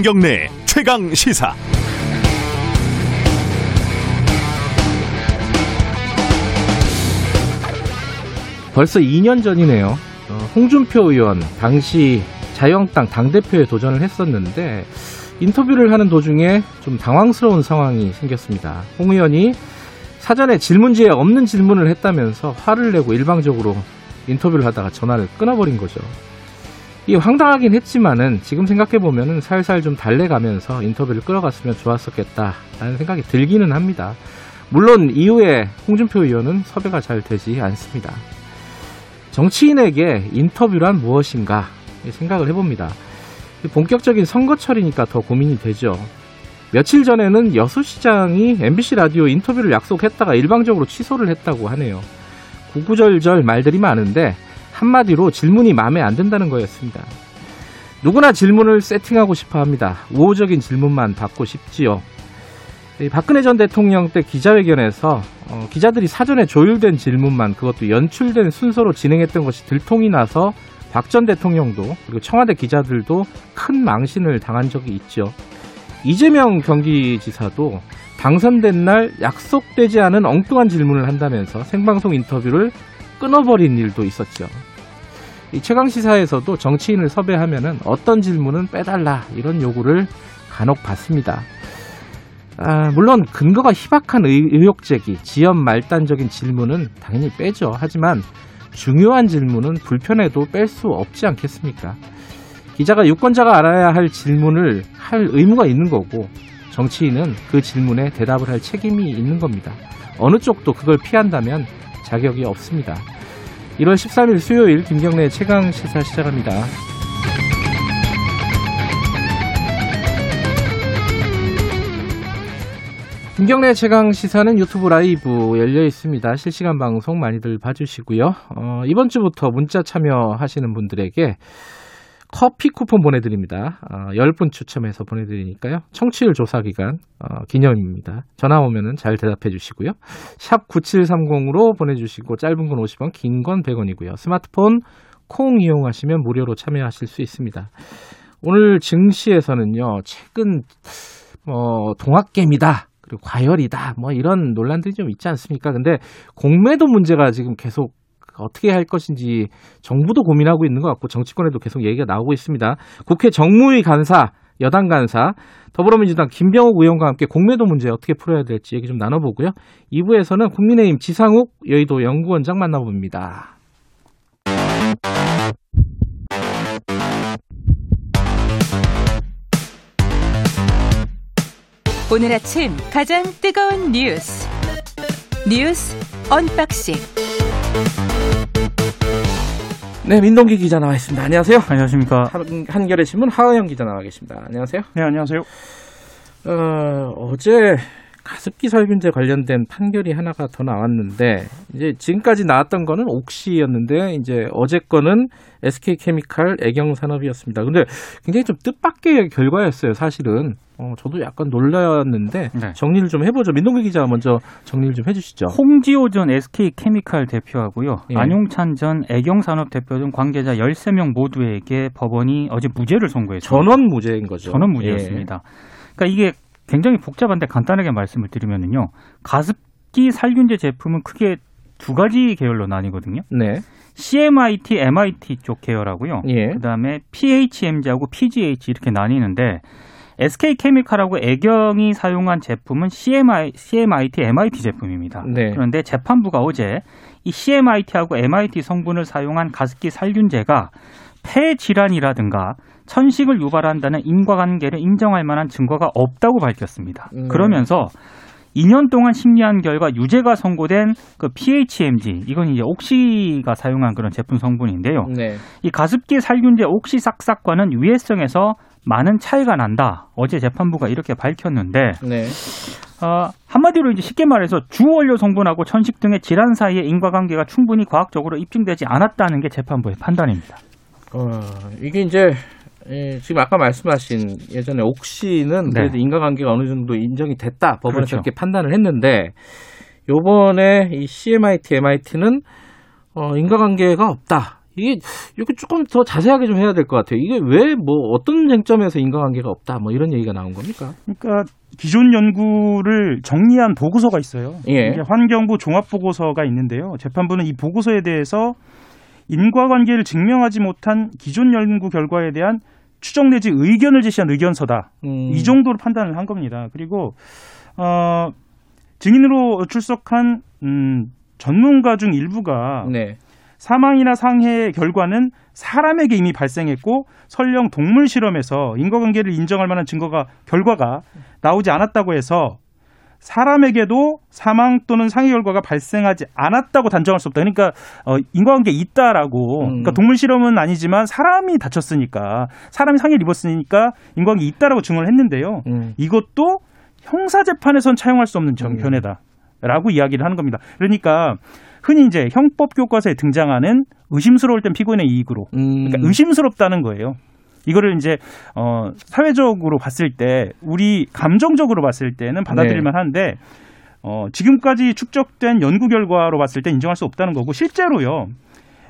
김경래 최강 시사. 벌써 2년 전이네요. 어, 홍준표 의원 당시 자유한국당 당대표에 도전을 했었는데 인터뷰를 하는 도중에 좀 당황스러운 상황이 생겼습니다. 홍 의원이 사전에 질문지에 없는 질문을 했다면서 화를 내고 일방적으로 인터뷰를 하다가 전화를 끊어버린 거죠. 이게 황당하긴 했지만은 지금 생각해 보면은 살살 좀 달래가면서 인터뷰를 끌어갔으면 좋았었겠다라는 생각이 들기는 합니다. 물론 이후에 홍준표 의원은 섭외가 잘 되지 않습니다. 정치인에게 인터뷰란 무엇인가 생각을 해봅니다. 본격적인 선거철이니까 더 고민이 되죠. 며칠 전에는 여수시장이 MBC 라디오 인터뷰를 약속했다가 일방적으로 취소를 했다고 하네요. 구구절절 말들이 많은데 한마디로 질문이 마음에 안 든다는 거였습니다. 누구나 질문을 세팅하고 싶어 합니다. 우호적인 질문만 받고 싶지요. 박근혜 전 대통령 때 기자회견에서 어, 기자들이 사전에 조율된 질문만 그것도 연출된 순서로 진행했던 것이 들통이 나서 박 전 대통령도 그리고 청와대 기자들도 큰 망신을 당한 적이 있죠. 이재명 경기지사도 당선된 날 약속되지 않은 엉뚱한 질문을 한다면서 생방송 인터뷰를 끊어버린 일도 있었죠. 이 최강 시사에서도 정치인을 섭외하면은 어떤 질문은 빼달라 이런 요구를 간혹 받습니다. 아, 물론 근거가 희박한 의, 의혹 제기, 지연 말단적인 질문은 당연히 빼죠. 하지만 중요한 질문은 불편해도 뺄 수 없지 않겠습니까? 기자가 유권자가 알아야 할 질문을 할 의무가 있는 거고 정치인은 그 질문에 대답을 할 책임이 있는 겁니다. 어느 쪽도 그걸 피한다면 자격이 없습니다. 1월 13일 수요일 김경래 최강 시사 시작합니다. 김경래 최강 시사는 유튜브 라이브 열려 있습니다. 실시간 방송 많이들 봐주시고요. 어, 이번 주부터 문자 참여하시는 분들에게 커피 쿠폰 보내드립니다. 어, 10분 추첨해서 보내드리니까요. 청취율 조사 기간 어, 기념입니다. 전화 오면은 잘 대답해 주시고요. 샵 9730으로 보내주시고 짧은 건 50원, 긴 건 100원이고요. 스마트폰 콩 이용하시면 무료로 참여하실 수 있습니다. 오늘 증시에서는요. 최근 어, 동학개미다. 그리고 과열이다. 뭐 이런 논란들이 좀 있지 않습니까? 근데 공매도 문제가 지금 계속 어떻게 할 것인지 정부도 고민하고 있는 것 같고 정치권에도 계속 얘기가 나오고 있습니다. 국회 정무위 간사, 여당 간사, 더불어민주당 김병욱 의원과 함께 공매도 문제 어떻게 풀어야 될지 얘기 좀 나눠보고요. 2부에서는 국민의힘 지상욱 여의도 연구원장 만나봅니다. 오늘 아침 가장 뜨거운 뉴스 뉴스 unboxing 네, 민동기 기자 나와 있습니다. 안녕하세요. 안녕하십니까. 한, 한겨레 신문 하은영 기자 나와 계십니다. 안녕하세요. 네, 안녕하세요. 어, 어제 가습기 살균제 관련된 판결이 하나가 더 나왔는데 이제 지금까지 나왔던 거는 옥시였는데 이제 어제 거는 SK 케미칼 애경 산업이었습니다. 근데 굉장히 좀 뜻밖의 결과였어요, 사실은. 어, 저도 약간 놀랐는데 네. 정리를 좀 해보죠. 민동기 기자 먼저 정리를 좀 해주시죠. 홍지호 전 SK 케미칼 대표하고요. 예. 안용찬 전 애경산업 대표 등 관계자 13명 모두에게 법원이 어제 무죄를 선고했습니다. 전원 무죄인 거죠. 전원 무죄였습니다. 그러니까 이게 굉장히 복잡한데 간단하게 말씀을 드리면은요. 가습기 살균제 제품은 크게 두 가지 계열로 나뉘거든요. 네. CMIT, MIT 쪽 계열하고요. 예. 그다음에 PHMG하고 PGH 이렇게 나뉘는데 SK 케미칼하고 애경이 사용한 제품은 CMI, CMIT, MIT 제품입니다. 네. 그런데 재판부가 어제 이 CMIT하고 MIT 성분을 사용한 가습기 살균제가 폐 질환이라든가 천식을 유발한다는 인과관계를 인정할 만한 증거가 없다고 밝혔습니다. 음. 그러면서 2년 동안 심리한 결과 유죄가 선고된 그 PHMG 이건 이제 옥시가 사용한 그런 제품 성분인데요. 네. 이 가습기 살균제 옥시삭삭과는 유해성에서 많은 차이가 난다. 어제 재판부가 이렇게 밝혔는데 네. 어, 한마디로 이제 쉽게 말해서 주원료 성분하고 천식 등의 질환 사이의 인과관계가 충분히 과학적으로 입증되지 않았다는 게 재판부의 판단입니다. 어, 이게 이제 예, 지금 아까 말씀하신 예전에 옥시는 네. 그래도 인과관계가 어느 정도 인정이 됐다 법원에서 그렇죠. 그렇게 판단을 했는데 요번에 이 CMIT, MIT는 어, 인과관계가 없다 이게 이렇게 조금 더 자세하게 좀 해야 될 것 같아요. 이게 왜 뭐 어떤 쟁점에서 인과관계가 없다 뭐 이런 얘기가 나온 겁니까? 그러니까 기존 연구를 정리한 보고서가 있어요. 예. 이게 환경부 종합 보고서가 있는데요. 재판부는 이 보고서에 대해서 인과관계를 증명하지 못한 기존 연구 결과에 대한 추정 내지 의견을 제시한 의견서다. 음. 이 정도로 판단을 한 겁니다. 그리고 어, 증인으로 출석한 음, 전문가 중 일부가 네. 사망이나 상해의 결과는 사람에게 이미 발생했고 설령 동물 실험에서 인과관계를 인정할 만한 증거가 결과가 나오지 않았다고 해서 사람에게도 사망 또는 상해 결과가 발생하지 않았다고 단정할 수 없다. 그러니까 어, 인과관계 있다라고. 음. 그러니까 동물 실험은 아니지만 사람이 다쳤으니까 사람이 상해를 입었으니까 인과관계 있다라고 증언을 했는데요. 음. 이것도 형사 재판에선 차용할 수 없는 음. 정견해다라고 이야기를 하는 겁니다. 그러니까 흔히 이제 형법 교과서에 등장하는 의심스러울 땐 피고인의 이익으로 음. 그러니까 의심스럽다는 거예요. 이거를 이제 어 사회적으로 봤을 때 우리 감정적으로 봤을 때는 받아들일만 한데 어 지금까지 축적된 연구 결과로 봤을 때 인정할 수 없다는 거고 실제로요.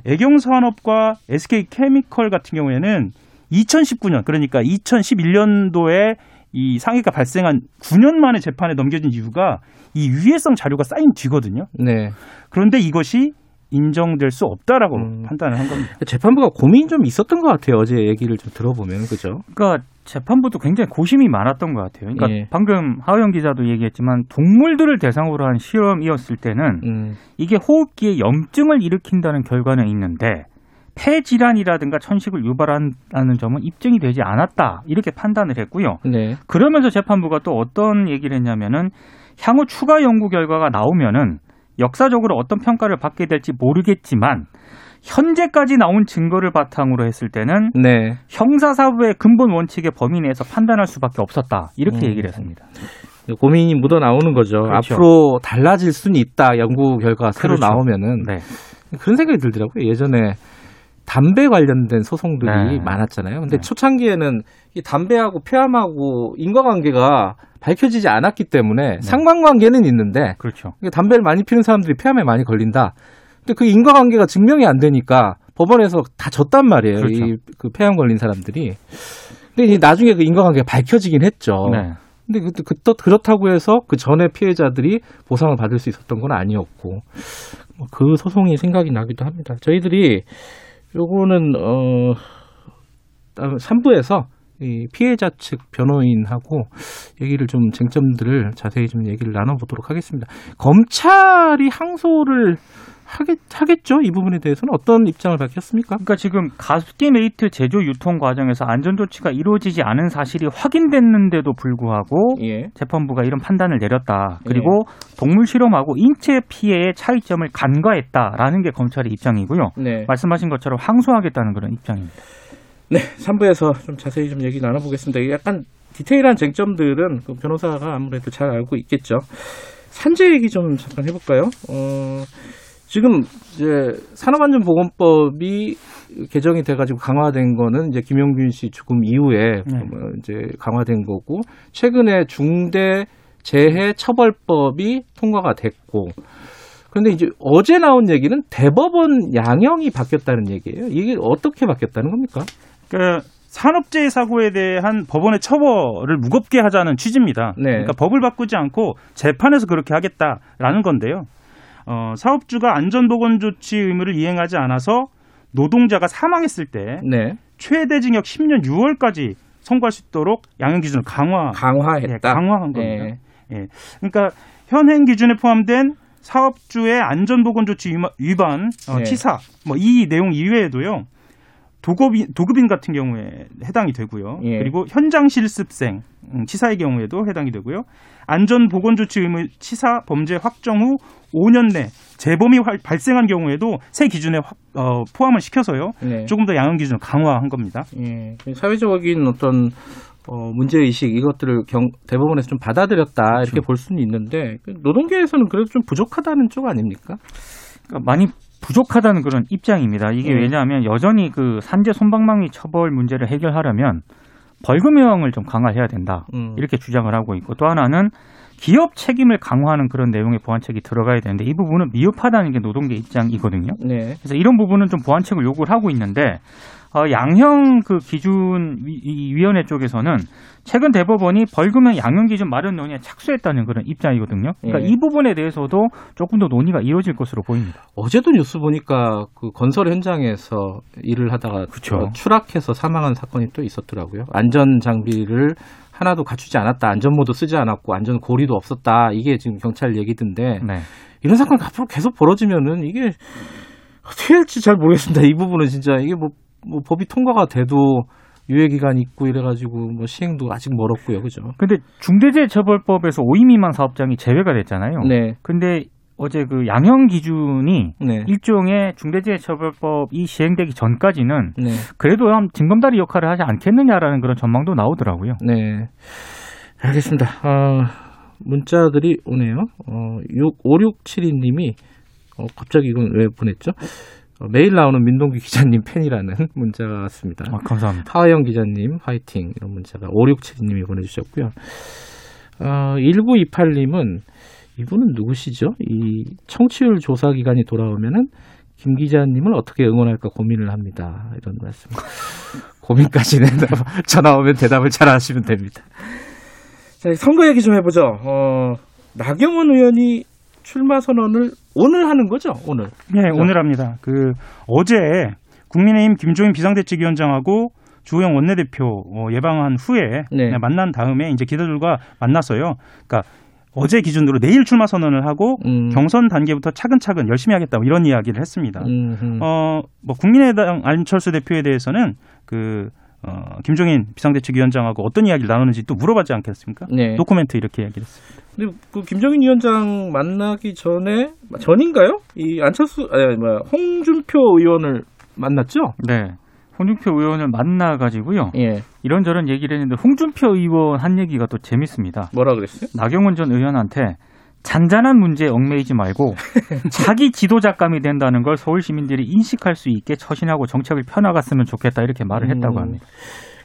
애경 산업과 SK 케미컬 같은 경우에는 2019년 그러니까 2011년도에 이 상해가 발생한 9년 만에 재판에 넘겨진 이유가 이 유해성 자료가 쌓인 뒤거든요. 네. 그런데 이것이 인정될 수 없다라고 음. 판단을 한 겁니다. 재판부가 고민이 좀 있었던 것 같아요. 어제 얘기를 좀 들어보면 그죠? 그러니까 재판부도 굉장히 고심이 많았던 것 같아요. 그러니까 예. 방금 하우영 기자도 얘기했지만 동물들을 대상으로 한 실험이었을 때는 음. 이게 호흡기에 염증을 일으킨다는 결과는 있는데 폐 질환이라든가 천식을 유발한다는 점은 입증이 되지 않았다 이렇게 판단을 했고요. 네. 그러면서 재판부가 또 어떤 얘기를 했냐면은 향후 추가 연구 결과가 나오면은 역사적으로 어떤 평가를 받게 될지 모르겠지만 현재까지 나온 증거를 바탕으로 했을 때는 네. 형사사부의 근본 원칙의 범위 내에서 판단할 수밖에 없었다 이렇게 음. 얘기를 했습니다. 고민이 묻어 나오는 거죠. 그렇죠. 앞으로 달라질 수는 있다. 연구 결과가 새로 그렇죠. 나오면은 네. 그런 생각이 들더라고요. 예전에 담배 관련된 소송들이 네. 많았잖아요. 근데 네. 초창기에는 이 담배하고 폐암하고 인과관계가 밝혀지지 않았기 때문에 네. 상관관계는 있는데 그렇죠. 담배를 많이 피는 사람들이 폐암에 많이 걸린다. 근데 그 인과관계가 증명이 안 되니까 법원에서 다 졌단 말이에요. 그렇죠. 이그 폐암 걸린 사람들이. 근데 나중에 그 인과관계가 밝혀지긴 했죠. 네. 근데 그, 그, 또 그렇다고 해서 그 전에 피해자들이 보상을 받을 수 있었던 건 아니었고 뭐그 소송이 생각이 나기도 합니다. 저희들이 요거는 어 3부에서 이 피해자 측 변호인하고 얘기를 좀 쟁점들을 자세히 좀 얘기를 나눠보도록 하겠습니다. 검찰이 항소를 하겠, 하겠죠? 이 부분에 대해서는 어떤 입장을 밝혔습니까? 그러니까 지금 가습기 메이트 제조 유통 과정에서 안전 조치가 이루어지지 않은 사실이 확인됐는데도 불구하고 예. 재판부가 이런 판단을 내렸다. 그리고 동물 실험하고 인체 피해의 차이점을 간과했다라는 게 검찰의 입장이고요. 네. 말씀하신 것처럼 항소하겠다는 그런 입장입니다. 네, 3부에서 좀 자세히 좀 얘기 나눠보겠습니다. 약간 디테일한 쟁점들은 그 변호사가 아무래도 잘 알고 있겠죠. 산재 얘기 좀 잠깐 해볼까요? 어, 지금 이제 산업안전보건법이 개정이 돼가지고 강화된 거는 이제 김용균 씨 죽음 이후에 네. 뭐 이제 강화된 거고 최근에 중대 재해 처벌법이 통과가 됐고 그런데 이제 어제 나온 얘기는 대법원 양형이 바뀌었다는 얘기예요. 이게 어떻게 바뀌었다는 겁니까? 그 산업재해 사고에 대한 법원의 처벌을 무겁게 하자는 취지입니다. 네. 그러니까 법을 바꾸지 않고 재판에서 그렇게 하겠다라는 건데요. 어, 사업주가 안전보건 조치 의무를 이행하지 않아서 노동자가 사망했을 때 네. 최대 징역 10년 6월까지 선고할 수 있도록 양형 기준을 강화 강화했다. 예, 강화한 겁니다. 예. 예. 그러니까 현행 기준에 포함된 사업주의 안전보건 조치 위반, 어, 네. 치사, 뭐 이 내용 이외에도요. 도급인, 도급인 같은 경우에 해당이 되고요. 예. 그리고 현장 실습생, 음, 치사의 경우에도 해당이 되고요. 안전보건조치 의무 치사 범죄 확정 후 5년 내 재범이 활- 발생한 경우에도 새 기준에 확- 어, 포함을 시켜서요. 네. 조금 더 양형 기준을 강화한 겁니다. 예. 사회적인 어떤 어, 문제의식 이것들을 경, 대법원에서 좀 받아들였다 이렇게 볼 수는 있는데 그 노동계에서는 그래도 좀 부족하다는 쪽 아닙니까? 그러니까 많이 부족하다는 그런 입장입니다. 이게 네. 왜냐하면 여전히 그 산재 손방망이 처벌 문제를 해결하려면 벌금형을 좀 강화해야 된다. 음. 이렇게 주장을 하고 있고 또 하나는 기업 책임을 강화하는 그런 내용의 보완책이 들어가야 되는데 이 부분은 미흡하다는 게 노동계 입장이거든요. 네. 그래서 이런 부분은 좀 보완책을 요구를 하고 있는데 어, 양형 그 기준 위, 이 위원회 쪽에서는 최근 대법원이 벌금형 양형 기준 마련 논의에 착수했다는 그런 입장이거든요. 그러니까 예. 이 부분에 대해서도 조금 더 논의가 이루어질 것으로 보입니다. 어제도 뉴스 보니까 그 건설 현장에서 일을 하다가 그쵸. 어, 추락해서 사망한 사건이 또 있었더라고요. 안전 장비를 하나도 갖추지 않았다. 안전모도 쓰지 않았고 안전 고리도 없었다. 이게 지금 경찰 얘기던데 네. 이런 사건이 앞으로 계속 벌어지면은 이게 어떻게 할지 잘 모르겠습니다. 이 부분은 진짜 이게 뭐, 뭐 법이 통과가 돼도 유예 기간이 있고 이래가지고 뭐 시행도 아직 멀었고요, 그죠? 근데 중대재해처벌법에서 5인 미만 사업장이 제외가 됐잖아요. 네, 근데 어제 그 양형 기준이 네, 일종의 중대재해처벌법이 시행되기 전까지는 네, 그래도 한 징검다리 역할을 하지 않겠느냐라는 그런 전망도 나오더라고요. 네. 알겠습니다. 어, 문자들이 오네요. 어, 5672님이 어, 갑자기 이건 왜 보냈죠? 어, 매일 나오는 민동기 기자님 팬이라는 문자가 왔습니다. 아, 감사합니다. 하하영 기자님 화이팅 이런 문자가 5672님이 보내주셨고요. 어, 1928님은 이분은 누구시죠? 이 청취율 조사 기간이 돌아오면은 김 기자님을 어떻게 응원할까 고민을 합니다. 이런 말씀. 고민까지는 전화 오면 대답을 잘 하시면 됩니다. 자, 선거 얘기 좀 해보죠. 어, 나경원 의원이 출마 선언을 오늘 하는 거죠? 오늘. 네, 그렇죠. 오늘 합니다. 그 어제 국민의힘 김종인 비상대책위원장하고 주호영 원내대표 어, 예방한 후에 네. 네, 만난 다음에 이제 기자들과 만났어요. 그러니까 어제 기준으로 내일 출마 선언을 하고 음. 경선 단계부터 차근차근 열심히 하겠다 뭐 이런 이야기를 했습니다. 음. 어, 뭐 국민의당 안철수 대표에 대해서는 그 어, 김종인 비상대책위원장하고 어떤 이야기를 나누는지 또 물어봤지 않겠습니까? 네. 도쿠멘트 이렇게 이야기를 했습니다. 근데 그 김정인 위원장 만나기 전에 전인가요? 이 안철수 아니 뭐야 홍준표 의원을 만났죠? 네. 홍준표 의원을 만나 가지고요. 예. 이런저런 얘기를 했는데 홍준표 의원 한 얘기가 또 재밌습니다. 뭐라 그랬어요? 나경원 전 의원한테 잔잔한 문제에 얽매이지 말고 자기 지도자감이 된다는 걸 서울 시민들이 인식할 수 있게 처신하고 정책을 펴나갔으면 좋겠다 이렇게 말을 했다고 음. 합니다.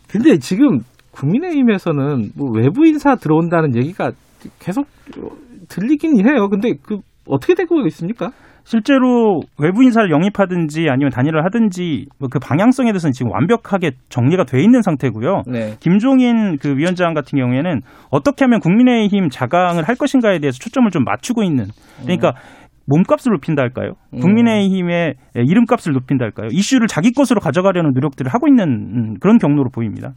근데 지금 국민의힘에서는 뭐 외부 인사 들어온다는 얘기가 계속 들리긴 해요. 근데 그 어떻게 되고 있습니까? 실제로 외부 인사를 영입하든지 아니면 단일을 하든지 뭐그 방향성에 대해서는 지금 완벽하게 정리가 돼 있는 상태고요. 네. 김종인 그 위원장 같은 경우에는 어떻게 하면 국민의힘 자강을 할 것인가에 대해서 초점을 좀 맞추고 있는 그러니까 몸값을 높인다 할까요? 음. 국민의힘의 이름값을 높인다 할까요? 이슈를 자기 것으로 가져가려는 노력들을 하고 있는 음, 그런 경로로 보입니다.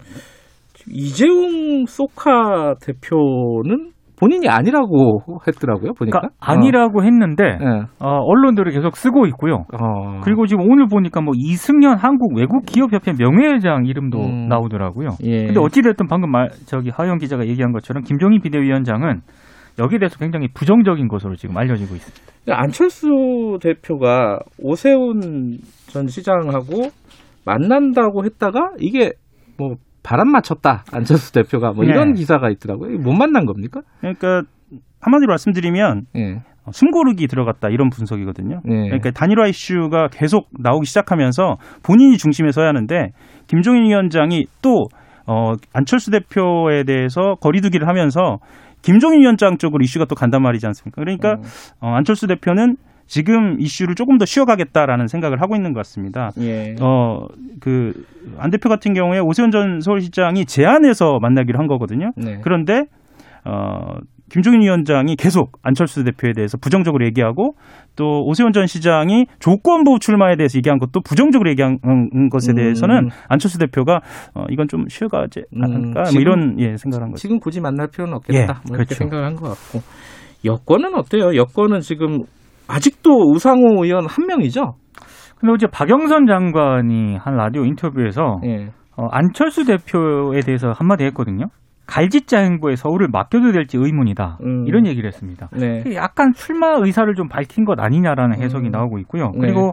이재용 소카 대표는 본인이 아니라고 했더라고요. 보니까 그러니까 아니라고 했는데 어. 예. 어, 언론들이 계속 쓰고 있고요. 어. 그리고 지금 오늘 보니까 뭐 이승현 한국 외국 기업협회 명예회장 이름도 음. 나오더라고요. 예. 근데 어찌됐든 방금 말 저기 하영 기자가 얘기한 것처럼 김종인 비대위원장은 여기에 대해서 굉장히 부정적인 것으로 지금 알려지고 있습니다. 안철수 대표가 오세훈 전 시장하고 만난다고 했다가 이게 뭐 바람 맞췄다 안철수 대표가 뭐 이런 네. 기사가 있더라고요. 못 만난 겁니까? 그러니까 한마디로 말씀드리면 예. 어, 숨고르기 들어갔다 이런 분석이거든요. 예. 그러니까 단일화 이슈가 계속 나오기 시작하면서 본인이 중심에 서야 하는데 김종인 위원장이 또 어, 안철수 대표에 대해서 거리두기를 하면서 김종인 위원장 쪽으로 이슈가 또 간단 말이지 않습니까? 그러니까 어, 안철수 대표는 지금 이슈를 조금 더 쉬어가겠다라는 생각을 하고 있는 것 같습니다. 예. 어, 그, 안 대표 같은 경우에 오세훈 전 서울시장이 제안해서 만나기로 한 거거든요. 네. 그런데, 어, 김종인 위원장이 계속 안철수 대표에 대해서 부정적으로 얘기하고 또 오세훈 전 시장이 조건부 출마에 대해서 얘기한 것도 부정적으로 얘기한 것에 음. 대해서는 안철수 대표가 어, 이건 좀 쉬어가지 음, 않을까 뭐 지금- 이런 예, 생각을 한 거죠. 지금 굳이 만날 필요는 없겠다. 예, 뭐 이렇게 그렇죠. 생각한 것 같고 여권은 어때요? 여권은 지금 아직도 우상호 의원 한 명이죠. 근데 어제 박영선 장관이 한 라디오 인터뷰에서 예. 어, 안철수 대표에 대해서 한마디 했거든요. 갈짓자 행보에 서울을 맡겨도 될지 의문이다. 음. 이런 얘기를 했습니다. 네. 약간 출마 의사를 좀 밝힌 것 아니냐라는 해석이 음. 나오고 있고요. 네. 그리고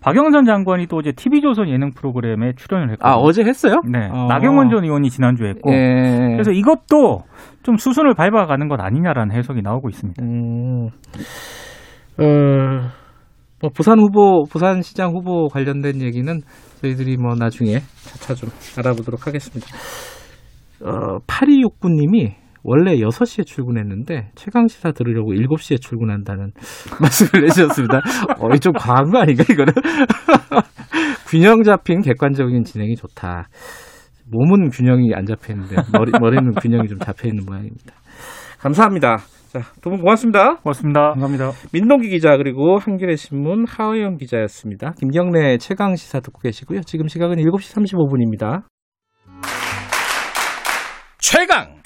박영선 장관이 또 어제 TV조선 예능 프로그램에 출연을 했거든요. 아 어제 했어요? 네. 어. 나경원 전 의원이 지난주에 했고. 예. 그래서 이것도 좀 수순을 밟아가는 것 아니냐라는 해석이 나오고 있습니다. 음, 어, 뭐 부산 후보, 부산시장 후보 관련된 얘기는 저희들이 뭐 나중에 차차 좀 알아보도록 하겠습니다. 어, 8269님이 원래 6시에 출근했는데 최강시사 들으려고 7시에 출근한다는 말씀을 내주셨습니다. 어, 이좀 과한 거 아닌가 이거는? 균형 잡힌 객관적인 진행이 좋다. 몸은 균형이 안 잡혀 있는데 머리, 머리는 균형이 좀 잡혀 있는 모양입니다. 감사합니다. 자, 두 분 고맙습니다. 고맙습니다. 감사합니다. 민동기 기자 그리고 한겨레 신문 하호영 기자였습니다. 김경래 최강 시사 듣고 계시고요. 지금 시각은 7시 35분입니다. 최강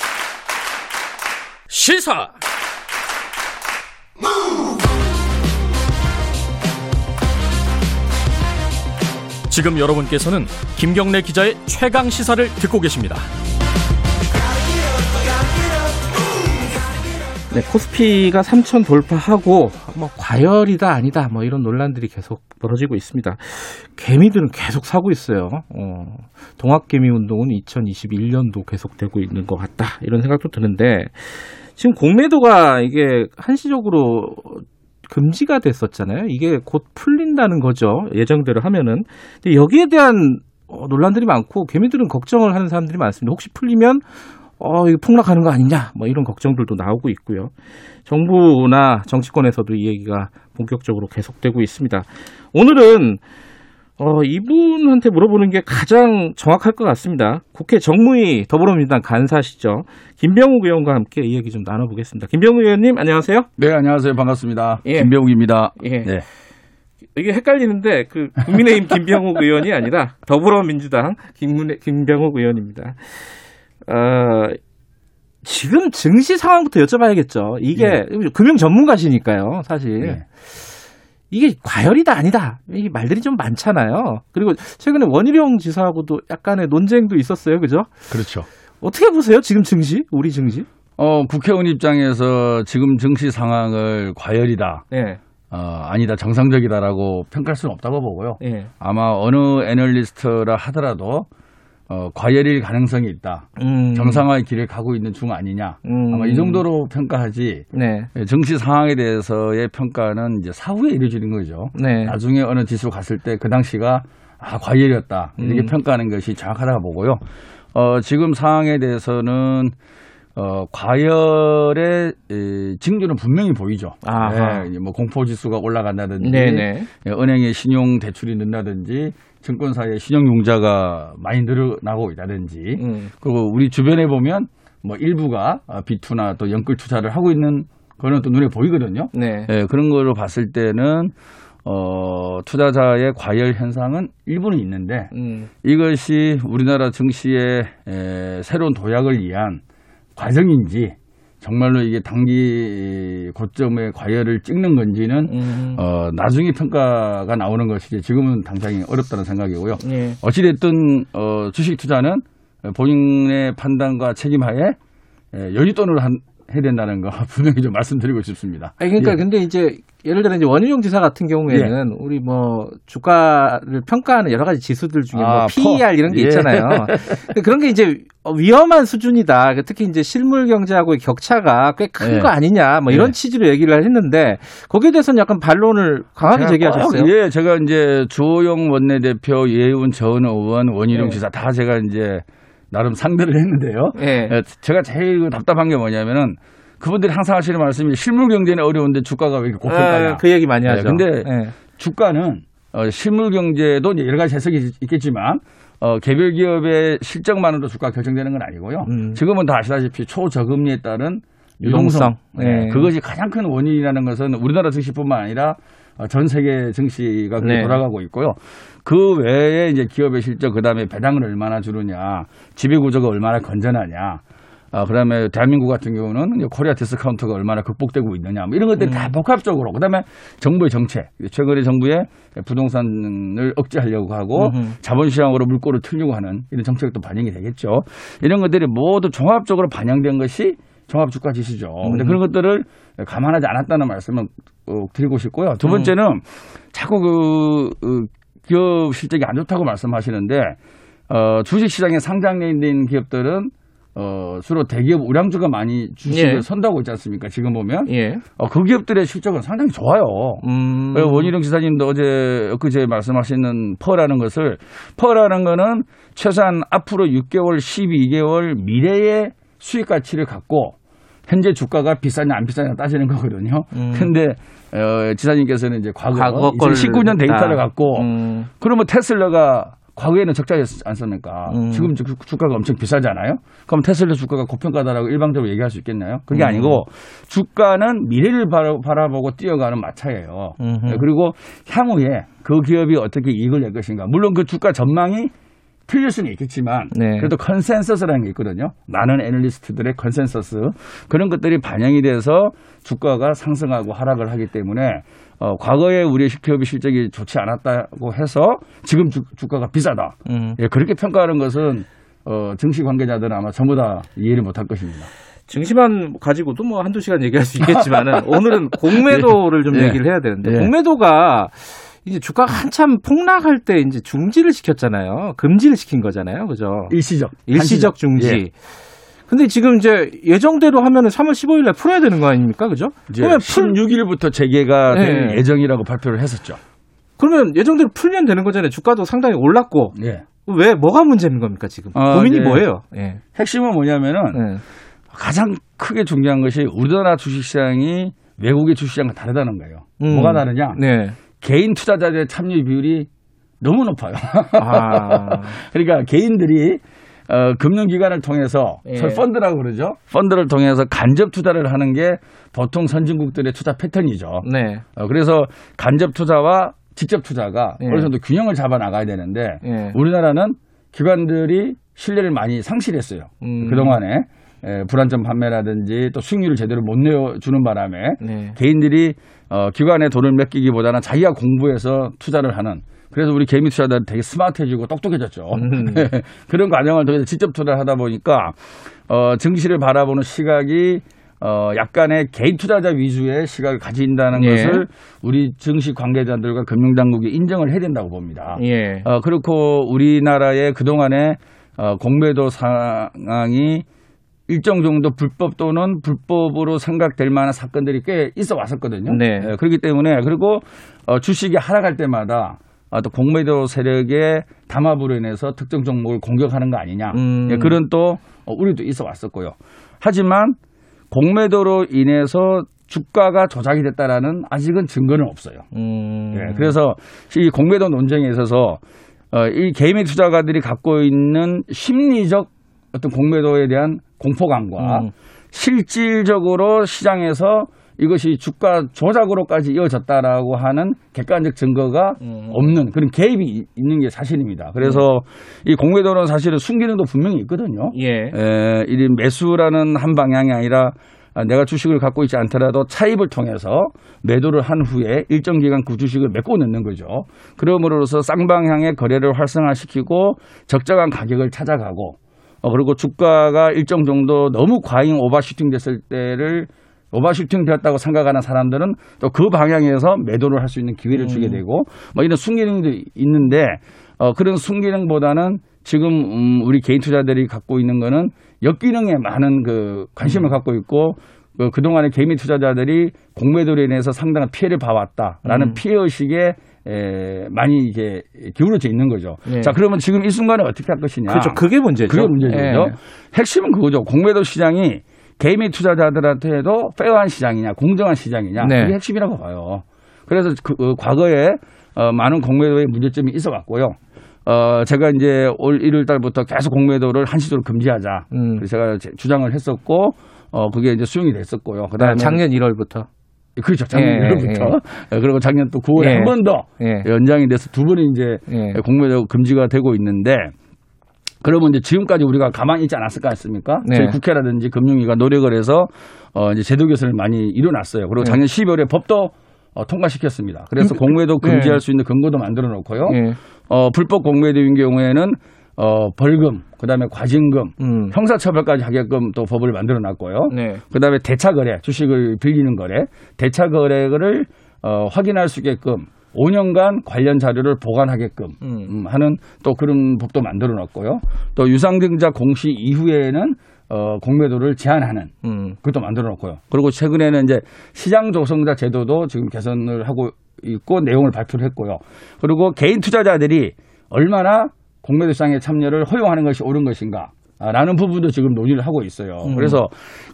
시사 지금 여러분께서는 김경래 기자의 최강 시사를 듣고 계십니다. 네, 코스피가 3천 돌파하고 뭐 과열이다 아니다 뭐 이런 논란들이 계속 벌어지고 있습니다. 개미들은 계속 사고 있어요. 어, 동학개미 운동은 2021년도 계속되고 있는 것 같다 이런 생각도 드는데 지금 공매도가 이게 한시적으로 금지가 됐었잖아요. 이게 곧 풀린다는 거죠. 예정대로 하면은. 여기에 대한 어, 논란들이 많고 개미들은 걱정을 하는 사람들이 많습니다. 혹시 풀리면 어, 이거 폭락하는 거 아니냐, 뭐 이런 걱정들도 나오고 있고요. 정부나 정치권에서도 이 얘기가 본격적으로 계속되고 있습니다. 오늘은 어, 이분한테 물어보는 게 가장 정확할 것 같습니다. 국회 정무위 더불어민주당 간사시죠. 김병욱 의원과 함께 이 얘기 좀 나눠보겠습니다. 김병욱 의원님, 안녕하세요. 네, 안녕하세요. 반갑습니다. 예. 김병욱입니다. 예. 네. 이게 헷갈리는데 그 국민의힘 김병욱 의원이 아니라 더불어민주당 김문혜, 김병욱 의원입니다. 어, 지금 증시 상황부터 여쭤봐야겠죠. 이게 금융 전문가시니까요, 사실. 네. 이게 과열이다 아니다 이 말들이 좀 많잖아요. 그리고 최근에 원희룡 지사하고도 약간의 논쟁도 있었어요, 그죠? 그렇죠. 어떻게 보세요, 지금 증시, 우리 증시? 어, 국회의원 입장에서 지금 증시 상황을 과열이다, 예, 어, 아니다, 정상적이다라고 평가할 수는 없다고 보고요. 예. 아마 어느 애널리스트라 하더라도 어, 과열일 가능성이 있다. 음, 정상화의 길을 가고 있는 중 아니냐. 음. 아마 이 정도로 평가하지. 네, 예, 증시 상황에 대해서의 평가는 이제 사후에 이루어지는 거죠. 네, 나중에 어느 지수 갔을 때 그 당시가 아 과열이었다 이렇게 음. 평가하는 것이 정확하다고 보고요. 어, 지금 상황에 대해서는 어, 과열의 에, 징조는 분명히 보이죠. 아하. 예, 뭐 공포 지수가 올라간다든지, 네네. 예, 은행의 신용 대출이 는다든지, 증권사의 신용 융자가 많이 늘어나고 있다든지, 음. 그리고 우리 주변에 보면 뭐 일부가 비투나 또 연끌 투자를 하고 있는 거는 또 눈에 보이거든요. 네. 예, 그런 거로 봤을 때는 어, 투자자의 과열 현상은 일부는 있는데 음. 이것이 우리나라 증시의 에, 새로운 도약을 위한 과정인지 정말로 이게 단기 고점의 과열을 찍는 건지는 음. 어, 나중에 평가가 나오는 것이지 지금은 당장이 어렵다는 생각이고요. 예. 어찌됐든 어, 주식 투자는 본인의 판단과 책임하에 에, 여윳돈으로 한, 해야 된다는 거 분명히 좀 말씀드리고 싶습니다. 아니, 그러니까 예. 근데 이제 예를 들어 이제 원희룡 지사 같은 경우에는 우리 뭐 주가를 평가하는 여러 가지 지수들 중에 뭐 아, PER 퍼. 이런 게 예. 있잖아요. 그런 게 이제 위험한 수준이다. 특히 이제 실물 경제하고의 격차가 꽤큰 예. 거 아니냐. 뭐 이런 예. 취지로 얘기를 했는데 거기에 대해서는 약간 반론을 강하게 제기하셨어요. 꼭, 예, 제가 이제 주호영 원내대표, 예훈 전 의원, 원희룡 예. 지사 다 제가 이제 나름 상대를 했는데요. 예. 예, 제가 제일 답답한 게 뭐냐면은 그분들이 항상 하시는 말씀이 실물 경제는 어려운데 주가가 왜 이렇게 고평가냐. 아, 그 얘기 많이 하죠. 네, 근데 예. 주가는 어, 실물 경제도 여러 가지 해석이 있겠지만 어, 개별 기업의 실적만으로 주가 결정되는 건 아니고요. 음. 지금은 다 아시다시피 초저금리에 따른 유동성. 유동성. 네. 네, 그것이 가장 큰 원인이라는 것은 우리나라 증시뿐만 아니라 어, 전 세계 증시가 네. 돌아가고 있고요. 그 외에 이제 기업의 실적, 그 다음에 배당을 얼마나 주느냐, 지배 구조가 얼마나 건전하냐, 아, 그 다음에 대한민국 같은 경우는 Korea discount가 얼마나 극복되고 있느냐, 뭐 이런 것들이 다 음. 복합적으로, 그 다음에 정부의 정책, 최근에 정부의 부동산을 억제하려고 하고 음흠. 자본시장으로 물꼬를 틀려고 하는 이런 정책도 반영이 되겠죠. 이런 것들이 모두 종합적으로 반영된 것이 종합주가 지수죠. 근데 음. 그런 것들을 감안하지 않았다는 말씀을 어, 드리고 싶고요. 두 음. 번째는 자꾸 그 어, 기업 실적이 안 좋다고 말씀하시는데 어, 주식시장에 있는 기업들은 어, 주로 대기업 우량주가 많이 주식을 예. 선다고 있지 않습니까? 지금 보면 예. 어, 그 기업들의 실적은 상당히 좋아요. 음. 그리고 원희룡 지사님도 어제 엊그제 말씀하시는 퍼라는 것을 퍼라는 거는 최소한 앞으로 6개월, 12개월 미래의 수익 가치를 갖고 현재 주가가 비싸냐 안 비싸냐 따지는 거거든요. 음. 근데 어, 지사님께서는 이제 과거, 과거 걸 2019년 데이터를 다. 갖고 음. 그러면 테슬라가 과거에는 적자였지 않습니까? 음. 지금 주- 주가가 엄청 비싸잖아요. 그럼 테슬라 주가가 고평가다라고 일방적으로 얘기할 수 있겠나요? 그게 음. 아니고 주가는 미래를 바라, 바라보고 뛰어가는 마차예요. 음흠. 네, 그리고 향후에 그 기업이 어떻게 이익을 낼 것인가. 물론 그 주가 전망이 틀릴 수는 있겠지만 네. 그래도 consensus라는 게 있거든요. 많은 애널리스트들의 컨센서스 그런 것들이 반영이 돼서 주가가 상승하고 하락을 하기 때문에 어, 과거에 우리의 기업의 실적이 좋지 않았다고 해서 지금 주, 주가가 비싸다. 음. 예, 그렇게 평가하는 것은 어, 증시 관계자들은 아마 전부 다 이해를 못할 것입니다. 증시만 가지고도 뭐 한두 시간 얘기할 수 있겠지만은 오늘은 공매도를 좀 예. 얘기를 해야 되는데 예. 공매도가 이제 주가가 한참 폭락할 때 이제 중지를 시켰잖아요. 금지를 시킨 거잖아요. 그죠? 일시적. 일시적. 중지. 예. 근데 지금 이제 예정대로 하면은 3월 15일 날 풀어야 되는 거 아닙니까? 그죠? 이제 그러면 풀 16일부터 재개가 될 예. 예정이라고 발표를 했었죠. 그러면 예정대로 풀면 되는 거잖아요. 주가도 상당히 올랐고. 예. 왜 뭐가 문제인 겁니까, 지금? 어, 고민이 네. 뭐예요? 예. 핵심은 뭐냐면은 예. 가장 크게 중요한 것이 우리나라 주식시장이 외국의 주식시장과 다르다는 거예요. 음. 뭐가 다르냐? 네. 개인 투자자들의 참여 비율이 너무 높아요. 아. 그러니까 개인들이 어, 금융기관을 통해서 예. 펀드라고 그러죠. 펀드를 통해서 간접 투자를 하는 게 보통 선진국들의 투자 패턴이죠. 네. 어, 그래서 간접 투자와 직접 투자가 예. 어느 정도 균형을 잡아 나가야 되는데 예. 우리나라는 기관들이 신뢰를 많이 상실했어요. 음. 그동안에 에, 불안전 판매라든지 또 수익률을 제대로 못 내주는 바람에 네. 개인들이 어, 기관에 돈을 맡기기보다는 자기가 공부해서 투자를 하는 그래서 우리 개미 투자자들 되게 스마트해지고 똑똑해졌죠. 음. 그런 과정을 통해서 직접 투자를 하다 보니까 어, 증시를 바라보는 시각이 어, 약간의 개인 투자자 위주의 시각을 가진다는 예. 것을 우리 증시 관계자들과 금융당국이 인정을 해야 된다고 봅니다. 예. 어, 그렇고 우리나라의 그동안에 어, 공매도 상황이 일정 정도 불법 또는 불법으로 생각될 만한 사건들이 꽤 있어 왔었거든요. 네. 예, 그렇기 때문에 그리고 어, 주식이 하락할 때마다 어, 또 공매도 세력의 담합으로 인해서 특정 종목을 공격하는 거 아니냐. 음. 예, 그런 또 어, 우리도 있어 왔었고요. 하지만 공매도로 인해서 주가가 조작이 됐다라는 아직은 증거는 없어요. 음. 예, 그래서 이 공매도 논쟁에 있어서 어, 이 개미 투자가들이 갖고 있는 심리적 어떤 공매도에 대한 공포감과 음. 실질적으로 시장에서 이것이 주가 조작으로까지 이어졌다라고 하는 객관적 증거가 음. 없는 그런 개입이 이- 있는 게 사실입니다. 그래서 이 공매도는 사실은 순기능도 분명히 있거든요. 예. 에, 이 매수라는 한 방향이 아니라 아, 내가 주식을 갖고 있지 않더라도 차입을 통해서 매도를 한 후에 일정 기간 그 주식을 메꿔 넣는 거죠. 그러므로써 쌍방향의 거래를 활성화시키고 적정한 가격을 찾아가고 어, 그리고 주가가 일정 정도 너무 과잉 오버슈팅 됐을 때를 오버슈팅 되었다고 생각하는 사람들은 또 그 방향에서 매도를 할 수 있는 기회를 주게 되고 뭐 이런 순기능도 있는데 어, 그런 순기능보다는 지금 음, 우리 개인 투자들이 갖고 있는 거는 역기능에 많은 그 관심을 갖고 있고 그 그동안에 개미 투자자들이 공매도로 인해서 상당한 피해를 봐왔다라는 음. 피해 의식에 에, 많이 이게 기울어져 있는 거죠. 예. 자, 그러면 지금 이 순간에 어떻게 할 것이냐? 그렇죠. 그게 문제죠. 그게 문제죠. 예. 핵심은 그거죠. 공매도 시장이 개미 투자자들한테도 페어한 시장이냐, 공정한 시장이냐, 네. 그게 핵심이라고 봐요. 그래서 그, 어, 과거에 어, 많은 공매도의 문제점이 있어 왔고요. 어, 제가 이제 올 1월 달부터 계속 공매도를 한시적으로 금지하자. 음. 그래서 제가 제- 주장을 했었고, 어, 그게 이제 수용이 됐었고요. 그 다음에. 아, 작년 1월부터. 그렇죠. 작년 예, 1월부터. 그리고 작년 또 9월에 예. 한번더 예. 연장이 돼서 두 번이 이제 예. 공매도 금지가 되고 있는데 그러면 이제 지금까지 우리가 가만히 있지 않았을까 했습니까? 네. 저희 국회라든지 금융위가 노력을 해서 어 이제 제도 개선을 많이 이뤄놨어요. 그리고 네. 작년 12월에 법도 어, 통과시켰습니다. 그래서 공매도 금지할 수 있는 근거도 만들어 놓고요. 예. 어, 불법 공매도인 경우에는 어, 벌금, 그 다음에 과징금, 음. 형사처벌까지 하게끔 또 법을 만들어 놨고요. 네. 그 다음에 대차 거래, 주식을 빌리는 거래, 대차 거래를 어, 확인할 수 있게끔 5년간 관련 자료를 보관하게끔 음. 음, 하는 또 그런 법도 만들어 놨고요. 또 유상증자 공시 이후에는 어, 공매도를 제한하는 음. 그것도 만들어 놓고요. 그리고 최근에는 이제 시장 조성자 제도도 지금 개선을 하고 있고 내용을 발표를 했고요. 그리고 개인 투자자들이 얼마나 공매도 시장에 참여를 허용하는 것이 옳은 것인가. 라는 부분도 지금 논의를 하고 있어요. 음. 그래서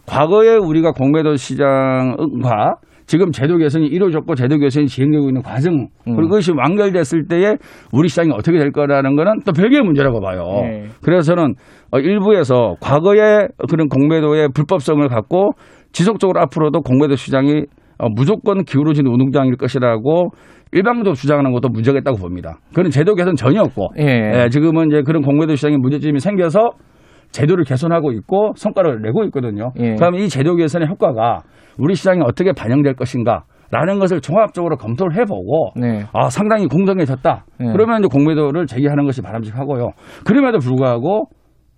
과거에 우리가 공매도 시장과 지금 제도 개선이 이루어졌고 제도 개선이 진행되고 있는 과정 음. 그리고 그것이 완결됐을 때에 우리 시장이 어떻게 될 거라는 거는 또 별개의 문제라고 봐요. 네. 그래서 저는 어, 일부에서 과거의 그런 공매도의 불법성을 갖고 지속적으로 앞으로도 공매도 시장이 어, 무조건 기울어지는 운동장일 것이라고 일방적으로 주장하는 것도 문제가 있다고 봅니다. 그런 제도 개선 전혀 없고 예. 예, 지금은 이제 그런 공매도 시장에 문제점이 생겨서 제도를 개선하고 있고 성과를 내고 있거든요. 예. 그러면 이 제도 개선의 효과가 우리 시장에 어떻게 반영될 것인가? 라는 것을 종합적으로 검토를 해보고 네. 아 상당히 공정해졌다. 네. 그러면 이제 공매도를 제기하는 것이 바람직하고요. 그럼에도 불구하고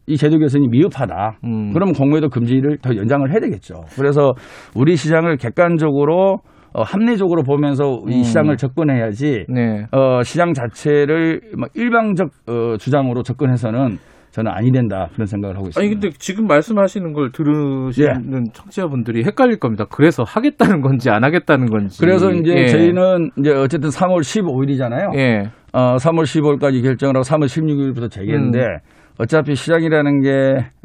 이 제도 개선이 미흡하다. 음. 그러면 공매도 금지를 더 연장을 해야 되겠죠. 그래서 우리 시장을 객관적으로 어, 합리적으로 보면서 이 음. 시장을 접근해야지 네. 어, 시장 자체를 막 일방적 어, 주장으로 접근해서는 저는 아니 된다 그런 생각을 하고 있습니다. 아니 근데 지금 말씀하시는 걸 들으시는 청취자분들이 헷갈릴 겁니다. 그래서 하겠다는 건지 안 하겠다는 건지. 그래서 이제 예. 저희는 이제 어쨌든 3월 15일이잖아요. 예. 어, 3월 15일까지 결정을 하고 3월 16일부터 재개인데 음. 어차피 시장이라는 게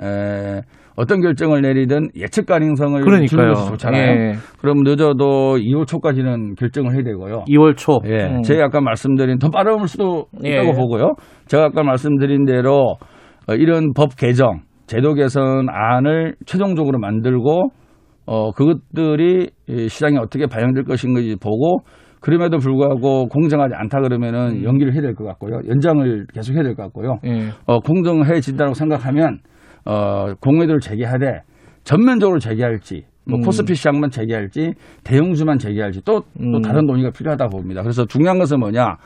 에, 어떤 결정을 내리든 예측 가능성을 그러니까요. 주는 것이 좋잖아요. 예. 그럼 늦어도 2월 초까지는 결정을 해야 되고요. 2월 초. 예, 음. 제가 아까 말씀드린 더 빠를 수도 예. 있다고 보고요. 제가 아까 말씀드린 대로 어, 이런 법 개정, 제도 개선 안을 최종적으로 만들고 어 그것들이 이 시장에 어떻게 반영될 것인지 보고 그럼에도 불구하고 공정하지 않다 그러면은 연기를 해야 될 것 같고요. 연장을 계속 해야 될 것 같고요. 예. 어 공정해진다고 생각하면 어 공매도를 재개하되 전면적으로 재개할지 뭐 음. 코스피 시장만 재개할지 대형주만 재개할지 또, 또 음. 다른 논의가 필요하다 봅니다. 그래서 중요한 것은 뭐냐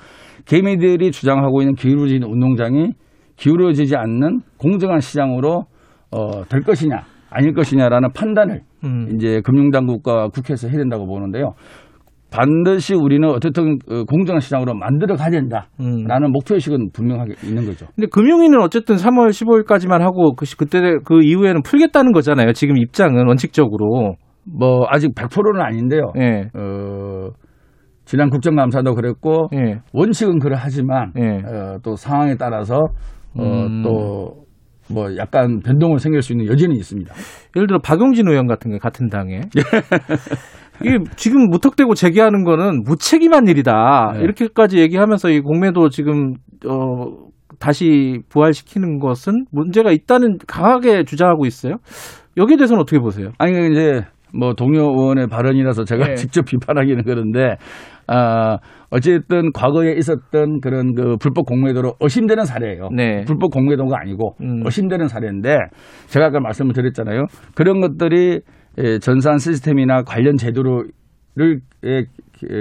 개미들이 주장하고 있는 기울어지는 운동장이 기울어지지 않는 공정한 시장으로 어, 될 것이냐 아닐 것이냐라는 판단을 음. 이제 금융당국과 국회에서 해야 된다고 보는데요. 반드시 우리는 어쨌든 어, 공정한 시장으로 만들어 가야 음. 된다라는 목표의식은 분명하게 있는 거죠. 근데 금융위는 어쨌든 3월 15일까지만 하고 그 시- 그때 그 이후에는 풀겠다는 거잖아요. 지금 입장은 원칙적으로. 뭐 아직 100%는 아닌데요. 예. 어, 지난 국정감사도 그랬고 예. 원칙은 그러하지만 예. 어, 또 상황에 따라서 어, 음. 또뭐 약간 변동을 생길 수 있는 여지는 있습니다. 예를 들어 박용진 의원 같은 게 같은 당에 이게 지금 무턱대고 제기하는 거는 무책임한 일이다 네. 이렇게까지 얘기하면서 이 공매도 지금 어 다시 부활시키는 것은 문제가 있다는 강하게 주장하고 있어요. 여기에 대해서는 어떻게 보세요? 아니 이제 뭐 동료 의원의 발언이라서 제가 네. 직접 비판하기는 그런데 아 어쨌든 과거에 있었던 그런 그 불법 공매도로 의심되는 사례예요. 네. 불법 공매도가 아니고 음. 의심되는 사례인데 제가 아까 말씀을 드렸잖아요. 그런 것들이 예, 전산 시스템이나 관련 제도를 예,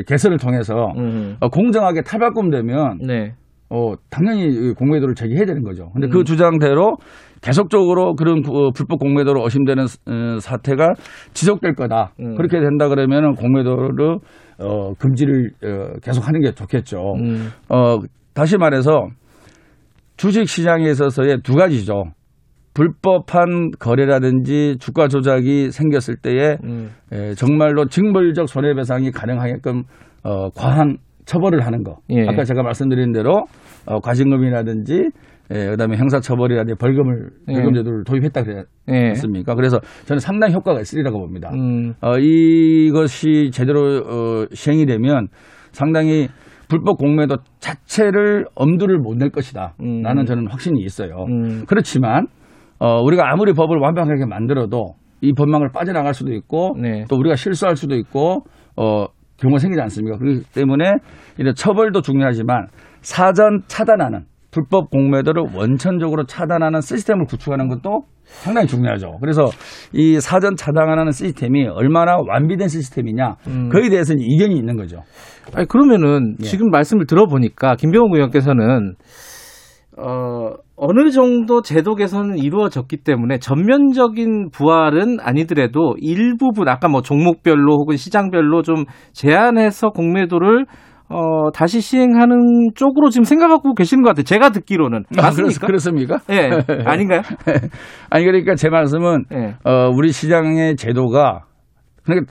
개선을 통해서 음. 어, 공정하게 탈바꿈되면 네. 어, 당연히 이 공매도를 제기해야 되는 거죠. 근데 음. 그 주장대로 계속적으로 그런 구- 불법 공매도로 의심되는 어, 사태가 지속될 거다. 음. 그렇게 된다 그러면은 공매도를 어, 금지를 어, 계속하는 게 좋겠죠. 음. 어, 다시 말해서 주식 시장에 있어서의 두 가지죠. 불법한 거래라든지 주가 조작이 생겼을 때에 음. 에, 정말로 징벌적 손해배상이 가능하게끔 어, 과한 처벌을 하는 거. 예. 아까 제가 말씀드린 대로 어, 과징금이라든지 예, 그다음에 형사처벌이라든지 벌금을 예. 벌금 제도를 도입했다 예. 그랬습니까? 그래서 저는 상당히 효과가 있으리라고 봅니다. 음. 어, 이것이 제대로 어, 시행이 되면 상당히 불법 공매도 자체를 엄두를 못 낼 것이다. 음. 라는 저는 확신이 있어요. 음. 그렇지만 어, 우리가 아무리 법을 완벽하게 만들어도 이 법망을 빠져나갈 수도 있고 네. 또 우리가 실수할 수도 있고 어, 경우가 생기지 않습니까? 그렇기 때문에 이런 처벌도 중요하지만 사전 차단하는 불법 공매도를 원천적으로 차단하는 시스템을 구축하는 것도 상당히 중요하죠. 그래서 이 사전 차단하는 시스템이 얼마나 완비된 시스템이냐 음. 그에 대해서는 이견이 있는 거죠. 아니 그러면은 예. 지금 말씀을 들어보니까 김병욱 의원께서는 어 어느 정도 제도 개선은 이루어졌기 때문에 전면적인 부활은 아니더라도 일부분 아까 뭐 종목별로 혹은 시장별로 좀 제한해서 공매도를 어 다시 시행하는 쪽으로 지금 생각하고 계시는 것 같아요. 제가 듣기로는 맞습니까? 그렇, 습니까 예, 아닌가요? 아니 그러니까 제 말씀은 예. 어, 우리 시장의 제도가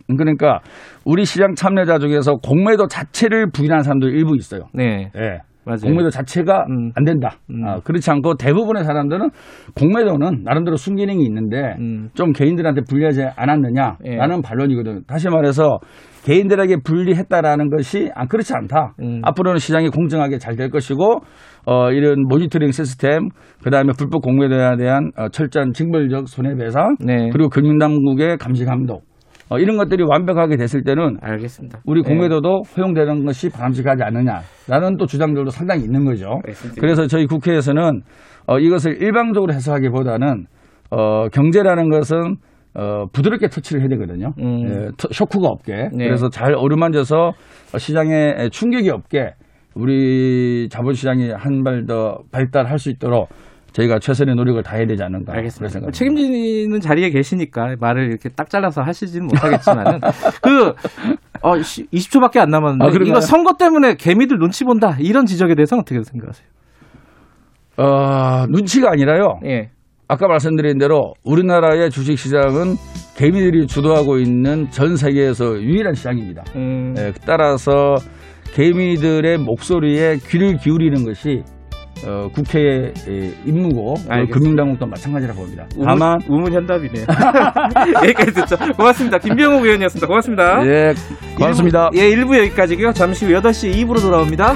그러니까, 우리 시장 참여자 중에서 공매도 자체를 부인하는 사람도 일부 있어요. 네. 예. 맞아요. 공매도 자체가 음. 안 된다. 음. 아, 그렇지 않고 대부분의 사람들은 공매도는 나름대로 순기능이 있는데 음. 좀 개인들한테 불리하지 않았느냐라는 예. 반론이거든요. 다시 말해서 개인들에게 불리했다라는 것이 아, 그렇지 않다. 음. 앞으로는 시장이 공정하게 잘 될 것이고 어, 이런 모니터링 시스템 그 다음에 불법 공매도에 대한 어, 철저한 징벌적 손해배상 네. 그리고 금융당국의 감시 감독 어, 이런 것들이 완벽하게 됐을 때는 알겠습니다. 우리 네. 공매도도 허용되는 것이 바람직하지 않느냐라는 또 주장들도 상당히 있는 거죠. 알겠습니다. 그래서 저희 국회에서는 어, 이것을 일방적으로 해석하기보다는 어, 경제라는 것은 어, 부드럽게 터치를 해야 되거든요. 음. 예, 터- 쇼크가 없게. 네. 그래서 잘 어루만져서 시장에 충격이 없게 우리 자본시장이 한 발 더 발달할 수 있도록 저희가 최선의 노력을 다해야 되지 않는가. 알겠습니다. 책임지는 자리에 계시니까 말을 이렇게 딱 잘라서 하시지는 못하겠지만은 그 어, 20초밖에 안 남았는데 아? 이거 선거 때문에 개미들 눈치 본다 이런 지적에 대해서는 어떻게 생각하세요? 어, 눈치가 아니라요. 예. 아까 말씀드린 대로 우리나라의 주식시장은 개미들이 주도하고 있는 전 세계에서 유일한 시장입니다. 음, 예, 따라서 개미들의 목소리에 귀를 기울이는 것이 어, 국회의 예, 임무고 그 알겠습니다. 금융당국도 마찬가지라고 봅니다. 다만 우문, 우문현답이네요. 여기까지 듣죠. 고맙습니다. 김병욱 의원이었습니다. 고맙습니다. 예, 고맙습니다. 일부, 예, 1부 여기까지고요. 잠시 후 8시 2부로 돌아옵니다.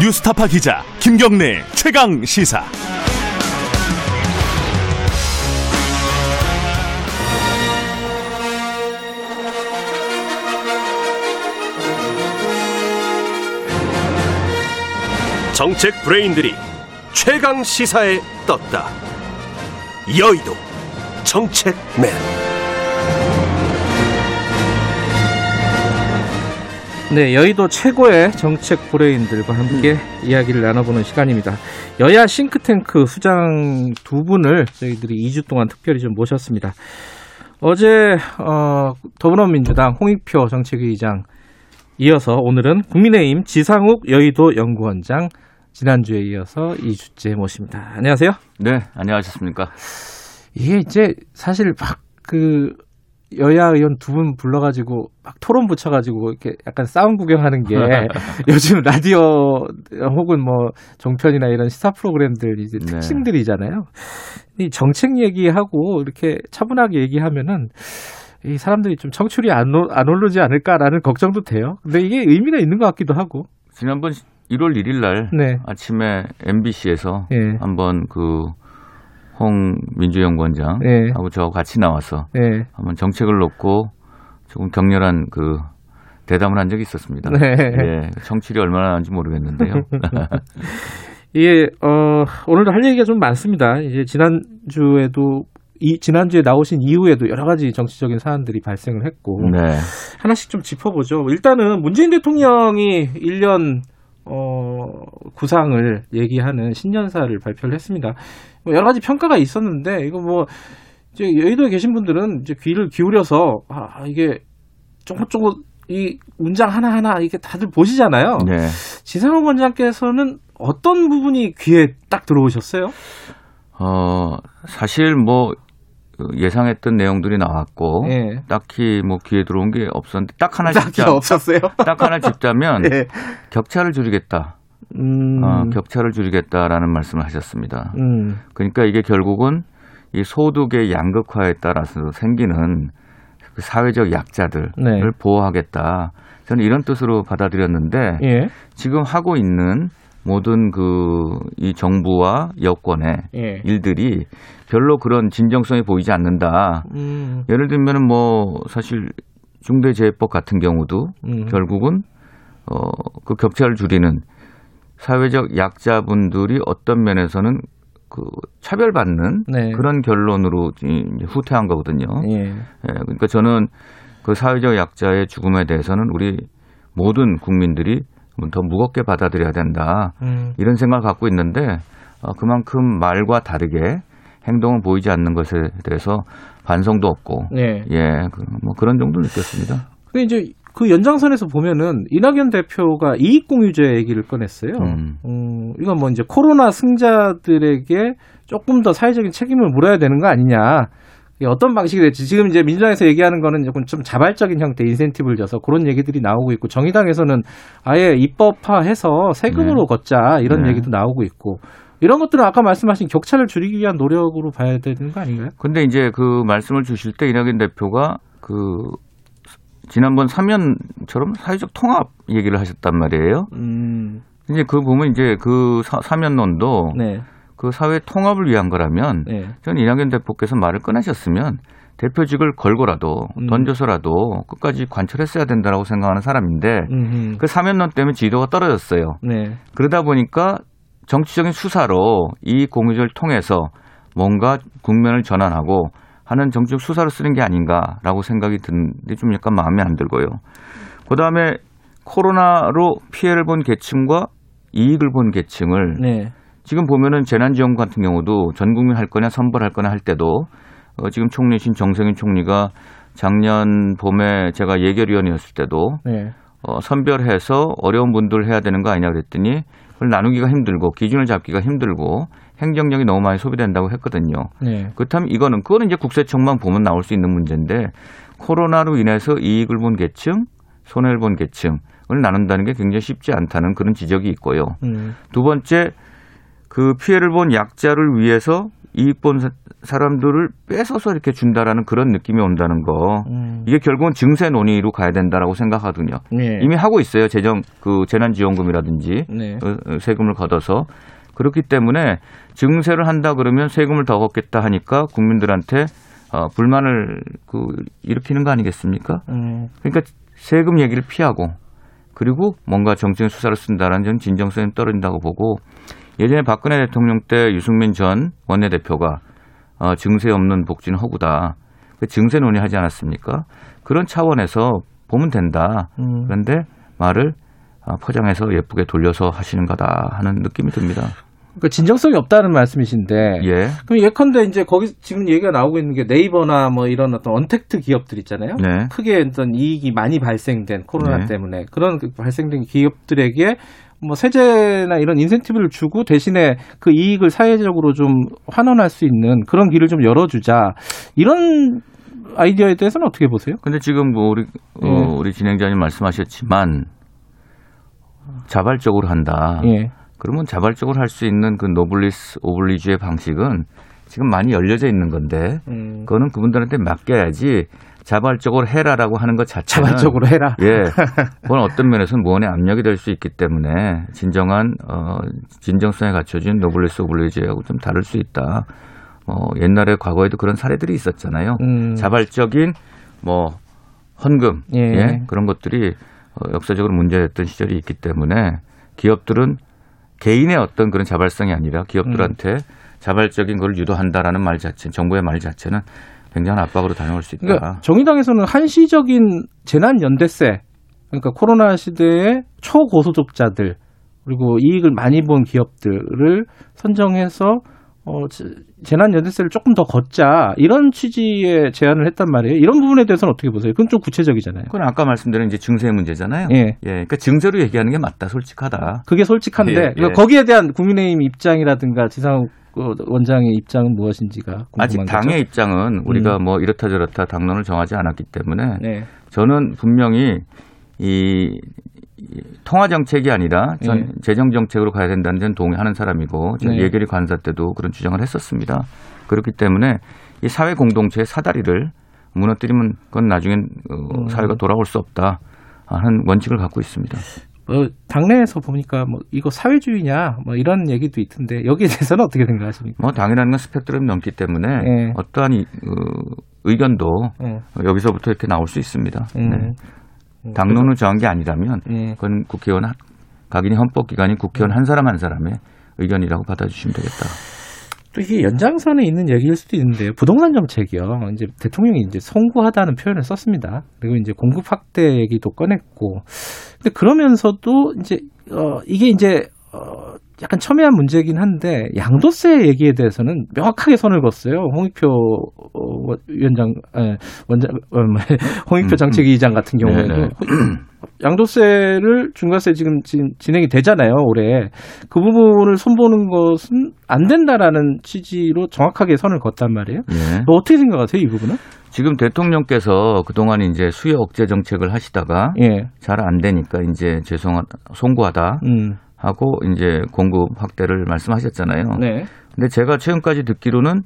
뉴스타파 기자 김경래 최강 시사. 정책 브레인들이 최강 시사에 떴다. 여의도 정책맨. 네, 여의도 최고의 정책 브레인들과 함께 이야기를 나눠보는 시간입니다. 여야 싱크탱크 수장 두 분을 저희들이 2주 동안 특별히 좀 모셨습니다. 어제 어, 더불어민주당 홍익표 정책위의장 이어서 오늘은 국민의힘 지상욱 여의도 연구원장 지난주에 이어서 2주째 모십니다. 안녕하세요. 네, 안녕하셨습니까? 이게 이제 사실 막 그 여야 의원 두 분 불러가지고 막 토론 붙여가지고 이렇게 약간 싸움 구경하는 게 요즘 라디오 혹은 뭐 종편이나 이런 시사 프로그램들 이제 네. 특징들이잖아요. 이 정책 얘기하고 이렇게 차분하게 얘기하면은 이 사람들이 좀 청출이 안, 오, 안 오르지 않을까라는 걱정도 돼요. 근데 이게 의미가 있는 것 같기도 하고. 지난번 1월 1일 날 네. 아침에 MBC에서 예. 한번 그 홍 민주연구원장 예. 하고 저하고 같이 나와서 예. 한번 정책을 놓고 조금 격렬한 그 대담을 한 적이 있었습니다. 네. 예, 청취율이 얼마나 나는지 모르겠는데요. 이게 어 오늘도 할 얘기가 좀 많습니다. 이제 지난주에도 이 지난주에 나오신 이후에도 여러 가지 정치적인 사안들이 발생을 했고 네. 하나씩 좀 짚어보죠. 일단은 문재인 대통령이 1년 어 구상을 얘기하는 신년사를 발표를 했습니다. 뭐 여러 가지 평가가 있었는데 이거 뭐 이제 여의도에 계신 분들은 이제 귀를 기울여서 아 이게 조금조금 이 문장 하나하나 이게 다들 보시잖아요. 네. 지상욱 원장께서는 어떤 부분이 귀에 딱 들어오셨어요? 어, 사실 뭐 예상했던 내용들이 나왔고 예. 딱히 뭐 귀에 들어온 게 없었는데 딱 하나 짚자. 없었어요. 딱 하나 짚자면 예. 격차를 줄이겠다. 음, 어, 격차를 줄이겠다라는 말씀을 하셨습니다. 음, 그러니까 이게 결국은 이 소득의 양극화에 따라서 생기는 그 사회적 약자들을 네. 보호하겠다. 저는 이런 뜻으로 받아들였는데 예, 지금 하고 있는 모든 그 이 정부와 여권의 예. 일들이 별로 그런 진정성이 보이지 않는다. 음, 예를 들면은 뭐 사실 중대재해법 같은 경우도 음. 결국은 어그 격차를 줄이는 사회적 약자분들이 어떤 면에서는 그 차별받는 네. 그런 결론으로 후퇴한 거거든요. 예. 예, 그러니까 저는 그 사회적 약자의 죽음에 대해서는 우리 모든 국민들이 더 무겁게 받아들여야 된다. 음. 이런 생각을 갖고 있는데 어, 그만큼 말과 다르게 행동을 보이지 않는 것에 대해서 반성도 없고 예. 예, 그, 뭐 그런 정도 느꼈습니다. 근데 이제 그 연장선에서 보면은 이낙연 대표가 이익공유제 얘기를 꺼냈어요. 음. 음, 이건 뭐 이제 코로나 승자들에게 조금 더 사회적인 책임을 물어야 되는 거 아니냐. 어떤 방식이 될지 지금 이제 민주당에서 얘기하는 거는 조금 좀 자발적인 형태 인센티브를 줘서 그런 얘기들이 나오고 있고 정의당에서는 아예 입법화해서 세금으로 네. 걷자 이런 네. 얘기도 나오고 있고 이런 것들은 아까 말씀하신 격차를 줄이기 위한 노력으로 봐야 되는 거 아닌가요? 근데 이제 그 말씀을 주실 때 이낙연 대표가 그 지난번 사면처럼 사회적 통합 얘기를 하셨단 말이에요. 음, 이제 그 보면 이제 그 사, 사면론도 네, 그 사회 통합을 위한 거라면 네, 저는 이낙연 대표께서 말을 꺼내셨으면 대표직을 걸고라도 음. 던져서라도 끝까지 관철했어야 된다라고 생각하는 사람인데 음, 그 사면론 때문에 지도가 떨어졌어요. 네, 그러다 보니까 정치적인 수사로 이 공유를 통해서 뭔가 국면을 전환하고 하는 정치적 수사로 쓰는 게 아닌가라고 생각이 드는데 좀 약간 마음에 안 들고요. 그 다음에 코로나로 피해를 본 계층과 이익을 본 계층을 네, 지금 보면은 재난지원금 같은 경우도 전 국민 할 거냐 선발할 거냐 할 때도 어, 지금 총리신 정세균 총리가 작년 봄에 제가 예결위원이었을 때도 네, 어, 선별해서 어려운 분들 해야 되는 거 아니냐 그랬더니 그걸 나누기가 힘들고 기준을 잡기가 힘들고 행정력이 너무 많이 소비된다고 했거든요. 네, 그렇다면 이거는 그거는 이제 국세청만 보면 나올 수 있는 문제인데 코로나로 인해서 이익을 본 계층, 손해를 본 계층을 나눈다는 게 굉장히 쉽지 않다는 그런 지적이 있고요. 음, 두 번째 그 피해를 본 약자를 위해서 이익 본 사- 사람들을 뺏어서 이렇게 준다라는 그런 느낌이 온다는 거. 음, 이게 결국은 증세 논의로 가야 된다라고 생각하거든요. 네, 이미 하고 있어요. 재정 그 재난지원금이라든지 네, 어, 어, 세금을 걷어서 그렇기 때문에 증세를 한다 그러면 세금을 더 걷겠다 하니까 국민들한테 어, 불만을 그 일으키는 거 아니겠습니까? 음, 그러니까 세금 얘기를 피하고 그리고 뭔가 정치적 수사를 쓴다라는 전 진정성이 떨어진다고 보고 예전에 박근혜 대통령 때 유승민 전 원내대표가 어, 증세 없는 복지는 허구다. 그 증세 논의하지 않았습니까? 그런 차원에서 보면 된다. 음. 그런데 말을 어, 포장해서 예쁘게 돌려서 하시는 거다 하는 느낌이 듭니다. 그러니까 진정성이 없다는 말씀이신데 예. 그럼 예컨대 이제 거기 지금 얘기가 나오고 있는 게 네이버나 뭐 이런 어떤 언택트 기업들 있잖아요. 네. 크게 어떤 이익이 많이 발생된 코로나 네. 때문에 그런 그 발생된 기업들에게 뭐 세제나 이런 인센티브를 주고 대신에 그 이익을 사회적으로 좀 환원할 수 있는 그런 길을 좀 열어주자 이런 아이디어에 대해서는 어떻게 보세요? 근데 지금 뭐 우리 어, 예. 우리 진행자님 말씀하셨지만 자발적으로 한다. 예. 그러면 자발적으로 할 수 있는 그 노블리스 오블리주의 방식은 지금 많이 열려져 있는 건데 음, 그거는 그분들한테 맡겨야지 자발적으로 해라라고 하는 것 자체는 자발적으로 해라. 예, 그건 어떤 면에서는 무언의 압력이 될 수 있기 때문에 진정한 어, 진정성에 갖춰진 노블리스 오블리주의하고 좀 다를 수 있다. 뭐 옛날에 과거에도 그런 사례들이 있었잖아요. 음, 자발적인 뭐 헌금 예. 예, 그런 것들이 어, 역사적으로 문제였던 시절이 있기 때문에 기업들은 개인의 어떤 그런 자발성이 아니라 기업들한테 음. 자발적인 걸 유도한다라는 말 자체, 정부의 말 자체는 굉장한 압박으로 다녀올 수 있다. 그러니까 정의당에서는 한시적인 재난 연대세 그러니까 코로나 시대의 초고소득자들 그리고 이익을 많이 본 기업들을 선정해서 어, 재- 재난 연대세를 조금 더 걷자 이런 취지의 제안을 했단 말이에요. 이런 부분에 대해서는 어떻게 보세요? 그건 좀 구체적이잖아요. 그건 아까 말씀드린 이제 증세 문제잖아요. 예. 그러니까 증세로 얘기하는 게 맞다, 솔직하다. 그게 솔직한데 예, 예. 그러니까 거기에 대한 국민의힘 입장이라든가 지상욱 어, 원장의 입장은 무엇인지가 아직 거죠. 당의 입장은 우리가 뭐 이렇다 저렇다 당론을 정하지 않았기 때문에 네. 저는 분명히 이, 이 통화 정책이 아니라 전 예. 재정 정책으로 가야 된다는 점 동의하는 사람이고 제가 네. 예결위 관사 때도 그런 주장을 했었습니다. 그렇기 때문에 이 사회 공동체의 사다리를 무너뜨리면 그건 나중엔 어, 음. 사회가 돌아올 수 없다 하는 원칙을 갖고 있습니다. 어, 당내에서 보니까 뭐 이거 사회주의냐 뭐 이런 얘기도 있던데 여기에 대해서는 어떻게 생각하십니까? 뭐 당이라는 건 스펙트럼이 넘기 때문에 예. 어떠한 이, 어, 의견도 예. 여기서부터 이렇게 나올 수 있습니다. 음. 네. 당론을 정한 게 아니라면 예. 그건 국회의원 한- 각인이 헌법기관인 국회의원 한 사람 한 사람의 의견이라고 받아주시면 되겠다. 또 이게 연장선에 있는 얘기일 수도 있는데요. 부동산 정책이요. 이제 대통령이 이제 송구하다는 표현을 썼습니다. 그리고 이제 공급 확대 얘기도 꺼냈고. 근데 그러면서도 이제 어 이게 이제 어 약간 첨예한 문제긴 한데 양도세 얘기에 대해서는 명확하게 선을 그었어요. 홍익표 어, 위원장 에, 원장 어, 뭐, 홍익표 음, 정책위의장 같은 경우에도 네네. 어, 양도세를 중과세 지금 진, 진행이 되잖아요, 올해. 그 부분을 손보는 것은 안 된다라는 취지로 정확하게 선을 걷단 말이에요. 예. 뭐 어떻게 생각하세요, 이 부분은? 지금 대통령께서 그동안 이제 수요 억제 정책을 하시다가 예. 잘안 되니까 이제 죄송하다, 송구하다 음. 하고 이제 공급 확대를 말씀하셨잖아요. 네. 근데 제가 최근까지 듣기로는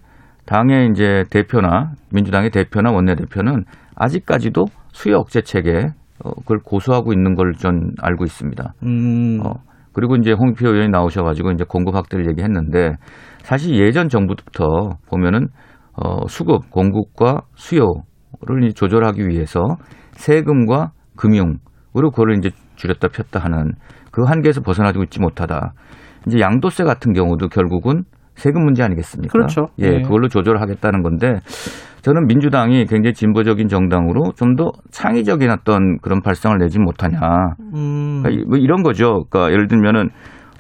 당의 이제 대표나 민주당의 대표나 원내대표는 아직까지도 수요 억제책에 어, 그걸 고수하고 있는 걸 전 알고 있습니다. 음. 어, 그리고 이제 홍표 의원이 나오셔가지고 이제 공급 확대를 얘기했는데 사실 예전 정부부터 보면은 어, 수급, 공급과 수요를 이제 조절하기 위해서 세금과 금융으로 그거를 이제 줄였다 폈다 하는 그 한계에서 벗어나고 있지 못하다. 이제 양도세 같은 경우도 결국은 세금 문제 아니겠습니까? 그렇죠. 예, 네. 그걸로 조절하겠다는 건데 저는 민주당이 굉장히 진보적인 정당으로 좀 더 창의적인 어떤 그런 발상을 내지 못하냐. 음. 그러니까 이- 뭐 이런 거죠. 그러니까 예를 들면은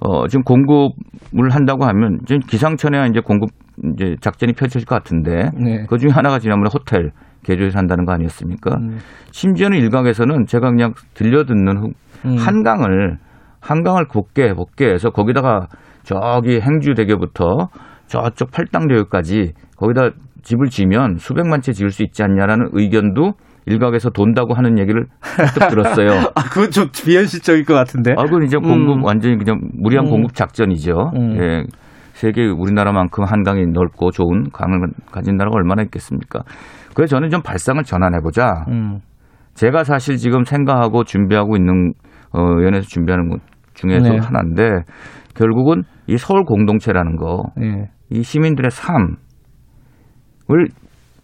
어 지금 공급을 한다고 하면 지금 기상천외와 이제 공급 이제 작전이 펼쳐질 것 같은데 네. 그 중에 하나가 지난번에 호텔 개조해서 한다는 거 아니었습니까? 음. 심지어는 일각에서는 제가 그냥 들려 듣는 후- 음. 한강을 한강을 곱게 곱게 해서 거기다가 저기 행주대교부터 저쪽 팔당대교까지 거기다 집을 지면 수백만 채 지을 수 있지 않냐라는 의견도 일각에서 돈다고 하는 얘기를 또 들었어요. 아, 그건 좀 비현실적일 것 같은데. 아, 그건 이제 공급 음. 완전히 그냥 무리한 음. 공급 작전이죠. 음. 예. 세계 우리나라만큼 한강이 넓고 좋은 강을 가진 나라가 얼마나 있겠습니까? 그래서 저는 좀 발상을 전환해보자. 음. 제가 사실 지금 생각하고 준비하고 있는 어, 연에서 준비하는 것 중에서 네. 하나인데 결국은 이 서울 공동체라는 거, 예. 이 시민들의 삶을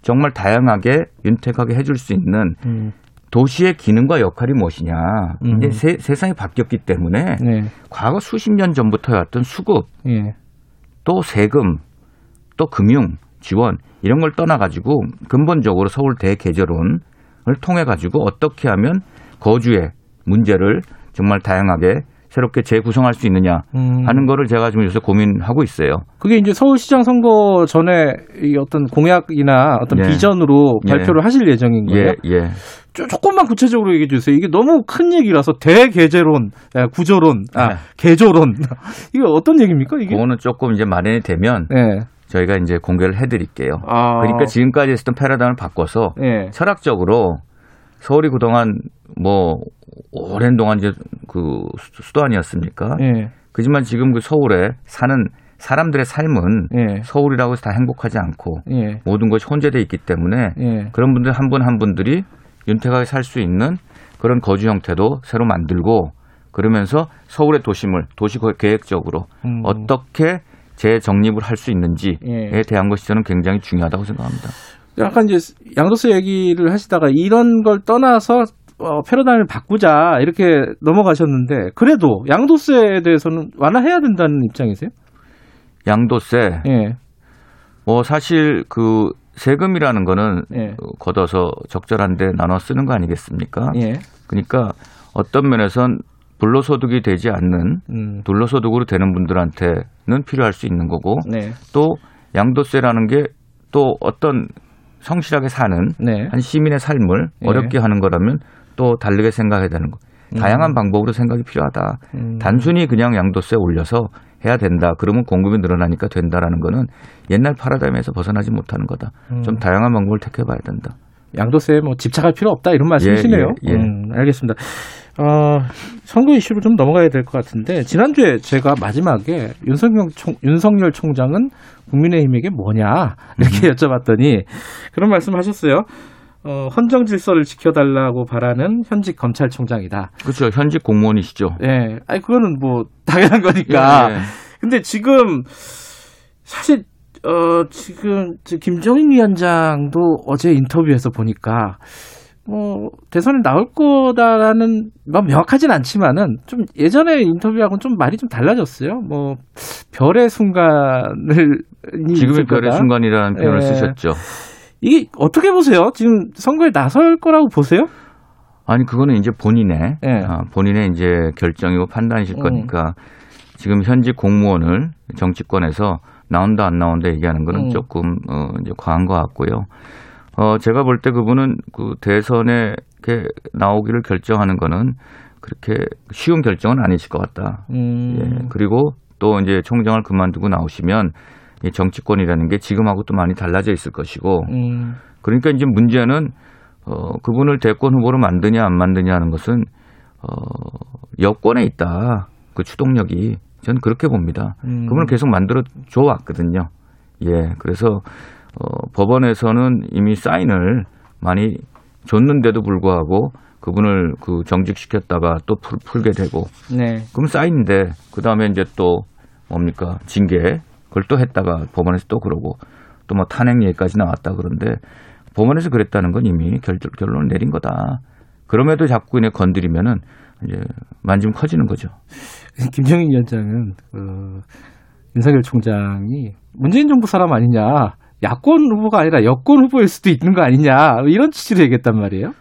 정말 다양하게 윤택하게 해줄 수 있는 음. 도시의 기능과 역할이 무엇이냐. 음. 이제 세, 세상이 바뀌었기 때문에 네. 과거 수십 년 전부터 해왔던 수급, 예. 또 세금, 또 금융 지원 이런 걸 떠나가지고 근본적으로 서울 대개조론을 통해 가지고 어떻게 하면 거주의 문제를 정말 다양하게 새롭게 재구성할 수 있느냐 음. 하는 거를 제가 지금 요새 고민하고 있어요. 그게 이제 서울시장 선거 전에 이 어떤 공약이나 어떤 예. 비전으로 예. 발표를 하실 예정인 거예요? 예, 예. 조, 조금만 구체적으로 얘기해 주세요. 이게 너무 큰 얘기라서 대개제론, 아, 구조론, 아, 네. 개조론. 이게 어떤 얘기입니까? 이게? 그거는 조금 이제 마련이 되면 예. 저희가 이제 공개를 해드릴게요. 아. 그러니까 지금까지 했던 패러다임을 바꿔서 예. 철학적으로 서울이 그동안 뭐 오랜 동안 이제 그 수- 수도 아니었습니까? 예. 그지만 지금 그 서울에 사는 사람들의 삶은 예. 서울이라고 해서 다 행복하지 않고 예. 모든 것이 혼재돼 있기 때문에 예. 그런 분들 한 분한 분들이 윤택하게 살 수 있는 그런 거주 형태도 새로 만들고 그러면서 서울의 도심을 도시 거- 계획적으로 음. 어떻게 재정립을 할 수 있는지에 예. 대한 것이 저는 굉장히 중요하다고 생각합니다. 약간 이제 양도세 얘기를 하시다가 이런 걸 떠나서 어, 패러다임을 바꾸자 이렇게 넘어가셨는데 그래도 양도세에 대해서는 완화해야 된다는 입장이세요? 양도세 예. 뭐 사실 그 세금이라는 거는 예. 어, 걷어서 적절한데 나눠 쓰는 거 아니겠습니까? 예. 그러니까 어떤 면에선 불로소득이 되지 않는 음. 불로소득으로 되는 분들한테는 필요할 수 있는 거고 네. 또 양도세라는 게 또 어떤 성실하게 사는 네. 한 시민의 삶을 예. 어렵게 하는 거라면 또 다르게 생각해야 되는 거. 다양한 방법으로 생각이 필요하다. 음. 단순히 그냥 양도세 올려서 해야 된다. 그러면 공급이 늘어나니까 된다라는 거는 옛날 파라다임에서 벗어나지 못하는 거다. 음. 좀 다양한 방법을 택해봐야 된다. 양도세에 뭐 집착할 필요 없다 이런 말씀이시네요. 예, 예. 음, 알겠습니다. 어, 선거 이슈로 좀 넘어가야 될 것 같은데 지난주에 제가 마지막에 윤석열, 총, 윤석열 총장은 국민의힘에게 뭐냐 이렇게 여쭤봤더니 그런 말씀하셨어요. 어, 헌정 질서를 지켜달라고 바라는 현직 검찰총장이다. 그렇죠. 현직 공무원이시죠. 예, 아니 그거는 뭐 당연한 거니까. 예, 예. 근데 지금 사실 어 지금 저 김정인 위원장도 어제 인터뷰에서 보니까 뭐 대선에 나올 거다라는 뭐 명확하진 않지만은 좀 예전에 인터뷰하고는 좀 말이 좀 달라졌어요. 뭐 별의 순간을 지금의 별의 순간이라는 표현을 예. 쓰셨죠. 이게 어떻게 보세요? 지금 선거에 나설 거라고 보세요? 아니 그거는 이제 본인의 예. 아, 본인의 이제 결정이고 판단이실 음. 거니까 지금 현직 공무원을 정치권에서 나온다 안 나온다 얘기하는 거는 음. 조금 어 이제 과한 것 같고요. 어 제가 볼 때 그분은 그 대선에 이렇게 나오기를 결정하는 거는 그렇게 쉬운 결정은 아니실 것 같다. 음. 예. 그리고 또 이제 총장을 그만두고 나오시면 이 정치권이라는 게 지금하고 또 많이 달라져 있을 것이고 음. 그러니까 이제 문제는 어 그분을 대권 후보로 만드냐 안 만드냐 하는 것은 어 여권에 있다. 그 추동력이 저는 그렇게 봅니다. 음. 그분을 계속 만들어 줘 왔거든요. 예. 그래서 어 법원에서는 이미 사인을 많이 줬는데도 불구하고 그분을 그 정직시켰다가 또 풀, 풀게 되고 네. 그럼 사인인데 그 다음에 이제 또 뭡니까 징계 그걸 또 했다가 법원에서 또 그러고 또 뭐 탄핵 얘기까지 나왔다 그런데 법원에서 그랬다는 건 이미 결, 결론을 내린 거다. 그럼에도 자꾸 이제 건드리면은 이제 만지면 커지는 거죠. 김정인 위원장은 그 윤석열 총장이 문재인 정부 사람 아니냐. 야권 후보가 아니라 여권 후보일 수도 있는 거 아니냐. 이런 취지로 얘기했단 말이에요.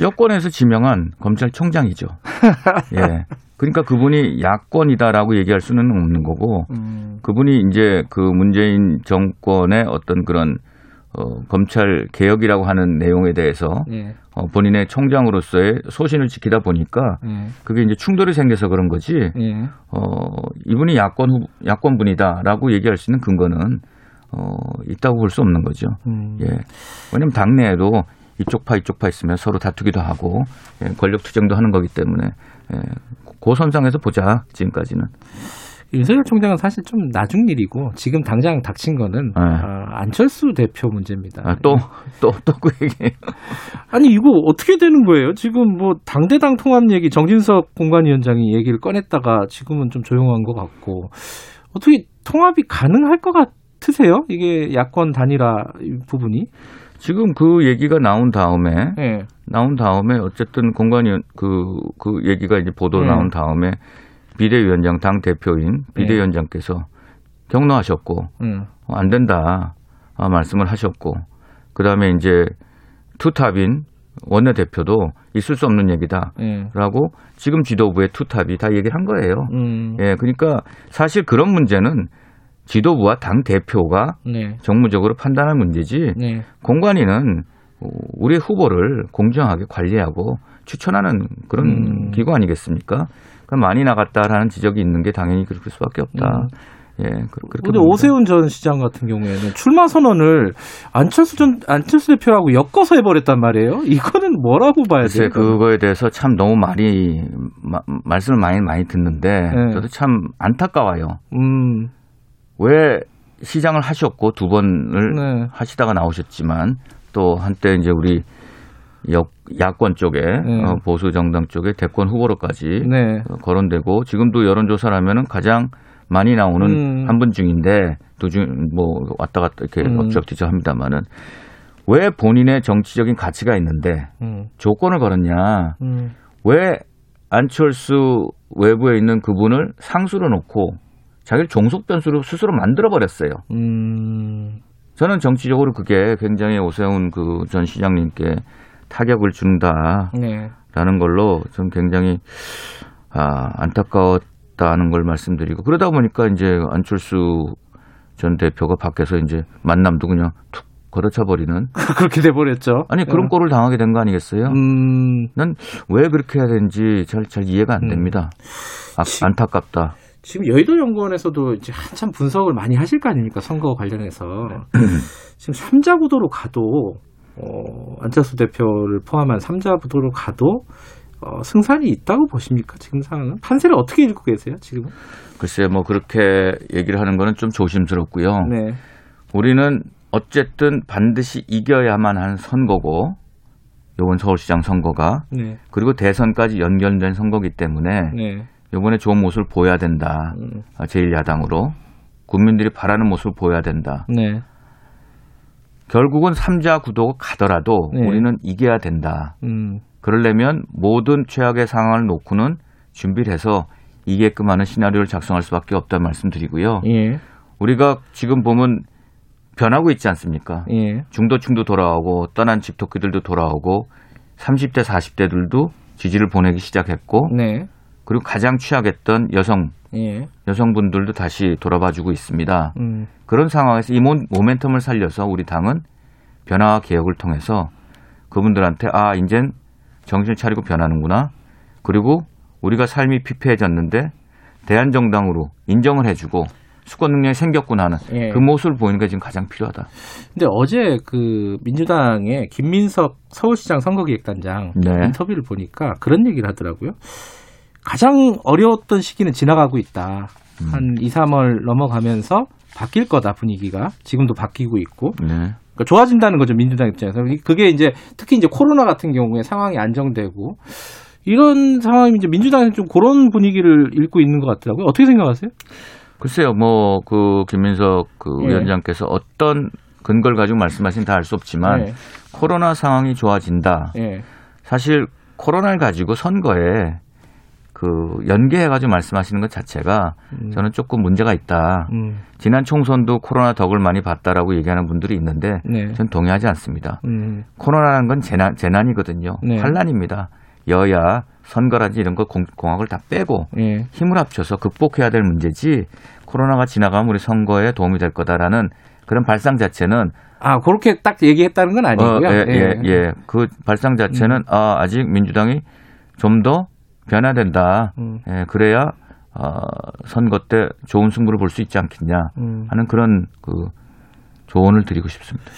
여권에서 지명한 검찰총장이죠. 예. 그러니까 그분이 야권이다라고 얘기할 수는 없는 거고 음. 그분이 이제 그 문재인 정권의 어떤 그런 어, 검찰 개혁이라고 하는 내용에 대해서 예. 어, 본인의 총장으로서의 소신을 지키다 보니까 예. 그게 이제 충돌이 생겨서 그런 거지. 예. 어, 이분이 야권 후, 야권 분이다라고 얘기할 수 있는 근거는 어, 있다고 볼 수 없는 거죠. 음. 예. 왜냐면 당내에도 이쪽 파 이쪽 파 있으면 서로 다투기도 하고 예, 권력 투쟁도 하는 거기 때문에 예, 그 선상에서 보자 지금까지는. 윤석열 총장은 사실 좀 나중 일이고 지금 당장 닥친 거는 네. 어, 안철수 대표 문제입니다. 아, 또또 또그 얘기. 아니 이거 어떻게 되는 거예요? 지금 뭐 당대당 통합 얘기 정진석 공관위원장이 얘기를 꺼냈다가 지금은 좀 조용한 것 같고 어떻게 통합이 가능할 것 같으세요? 이게 야권 단일화 이 부분이? 지금 그 얘기가 나온 다음에 예. 나온 다음에 어쨌든 공관위 그, 그 얘기가 이제 보도 네. 나온 다음에 비대위원장 당 대표인 비대위원장께서 경로하셨고 음. 어, 안 된다 아, 말씀을 하셨고 그 다음에 이제 투탑인 원내 대표도 있을 수 없는 예. 얘기다라고 지금 지도부의 투탑이 다 얘기를 한 거예요. 음. 예, 그러니까 사실 그런 문제는 지도부와 당 대표가 네. 정무적으로 판단할 문제지 네. 공관위는 우리 후보를 공정하게 관리하고 추천하는 그런 음. 기구 아니겠습니까? 그럼 많이 나갔다라는 지적이 있는 게 당연히 그럴 수밖에 없다. 음. 예, 그- 봅니다. 오세훈 전 시장 같은 경우에는 출마 선언을 안철수 전 안철수 대표라고 엮어서 해버렸단 말이에요. 이거는 뭐라고 봐야 돼요? 그거에 대해서 참 너무 많이 마- 말씀을 많이 많이 듣는데 네. 저도 참 안타까워요. 음, 왜 시장을 하셨고 두 번을 네. 하시다가 나오셨지만 또 한때 이제 우리 역, 야권 쪽에 네. 어, 보수 정당 쪽에 대권 후보로까지 네. 어, 거론되고 지금도 여론조사라면은 가장 많이 나오는 음. 한분 중인데 도중 뭐 왔다 갔다 이렇게 음. 엎치락뒤적 합니다만은 왜 본인의 정치적인 가치가 있는데 음, 조건을 걸었냐? 음, 왜 안철수 외부에 있는 그분을 상수로 놓고 자기를 종속 변수로 스스로 만들어 버렸어요. 음, 저는 정치적으로 그게 굉장히 오세훈 그 전 시장님께 타격을 준다라는 네. 걸로 좀 굉장히 아, 안타까웠다는 걸 말씀드리고 그러다 보니까 이제 안철수 전 대표가 밖에서 이제 만남도 그냥 툭 걸어차 버리는 그렇게 돼버렸죠. 아니 그런 꼴을 당하게 된 거 아니겠어요? 음, 난왜 그렇게 해야 되는지 잘, 잘 이해가 안 음. 됩니다. 아, 안타깝다. 지금 여의도 연구원에서도 이제 한참 분석을 많이 하실 거 아닙니까? 선거 관련해서. 지금 삼자 구도로 가도, 어, 안철수 대표를 포함한 삼자 구도로 가도, 어, 승산이 있다고 보십니까? 지금 상황은? 판세를 어떻게 읽고 계세요? 지금은? 글쎄 뭐 그렇게 얘기를 하는 거는 좀 조심스럽고요. 네. 우리는 어쨌든 반드시 이겨야만 하는 선거고 요번 서울시장 선거가 네. 그리고 대선까지 연결된 선거기 때문에 네. 요번에 좋은 모습을 보여야 된다. 음, 아, 제1야당으로 국민들이 바라는 모습을 보여야 된다. 네. 결국은 삼자 구도가 가더라도 네. 우리는 이겨야 된다. 음, 그러려면 모든 최악의 상황을 놓고는 준비를 해서 이게끔 하는 시나리오를 작성할 수밖에 없다는 말씀드리고요. 예. 우리가 지금 보면 변하고 있지 않습니까? 예. 중도층도 돌아오고 떠난 집토끼들도 돌아오고 30대 40대들도 지지를 보내기 시작했고 네. 그리고 가장 취약했던 여성 예. 여성분들도 다시 돌아봐주고 있습니다. 음, 그런 상황에서 이 모- 모멘텀을 살려서 우리 당은 변화와 개혁을 통해서 그분들한테 아 이젠 정신 차리고 변하는구나. 그리고 우리가 삶이 피폐해졌는데 대한정당으로 인정을 해주고 수권 능력이 생겼구나 하는 예. 그 모습을 보이는 게 지금 가장 필요하다. 근데 어제 그 민주당의 김민석 서울시장 선거기획단장 네. 인터뷰를 보니까 그런 얘기를 하더라고요. 가장 어려웠던 시기는 지나가고 있다. 음. 한 2, 3월 넘어가면서 바뀔 거다 분위기가 지금도 바뀌고 있고 네. 그러니까 좋아진다는 거죠 민주당 입장에서 그게 이제 특히 이제 코로나 같은 경우에 상황이 안정되고 이런 상황이 이제 민주당은 좀 그런 분위기를 읽고 있는 것 같더라고요. 어떻게 생각하세요? 글쎄요, 뭐 그 김민석 그 예. 위원장께서 어떤 근거를 가지고 말씀하신 다 알 수 없지만 예. 코로나 상황이 좋아진다. 예. 사실 코로나를 가지고 선거에 그 연계해가지고 말씀하시는 것 자체가 음. 저는 조금 문제가 있다. 음. 지난 총선도 코로나 덕을 많이 봤다라고 얘기하는 분들이 있는데 네. 전 동의하지 않습니다. 음. 코로나라는 건 재난, 재난이거든요. 네. 환란입니다. 여야 선거라든지 이런 거 공, 공학을 다 빼고 예. 힘을 합쳐서 극복해야 될 문제지 코로나가 지나가면 우리 선거에 도움이 될 거다라는 그런 발상 자체는 아, 그렇게 딱 얘기했다는 건 아니고요. 어, 예, 예, 예. 그 발상 자체는 아, 아직 민주당이 좀더 변화된다. 음. 예, 그래야 어, 선거 때 좋은 승부를 볼 수 있지 않겠냐 음. 하는 그런 그 조언을 드리고 싶습니다.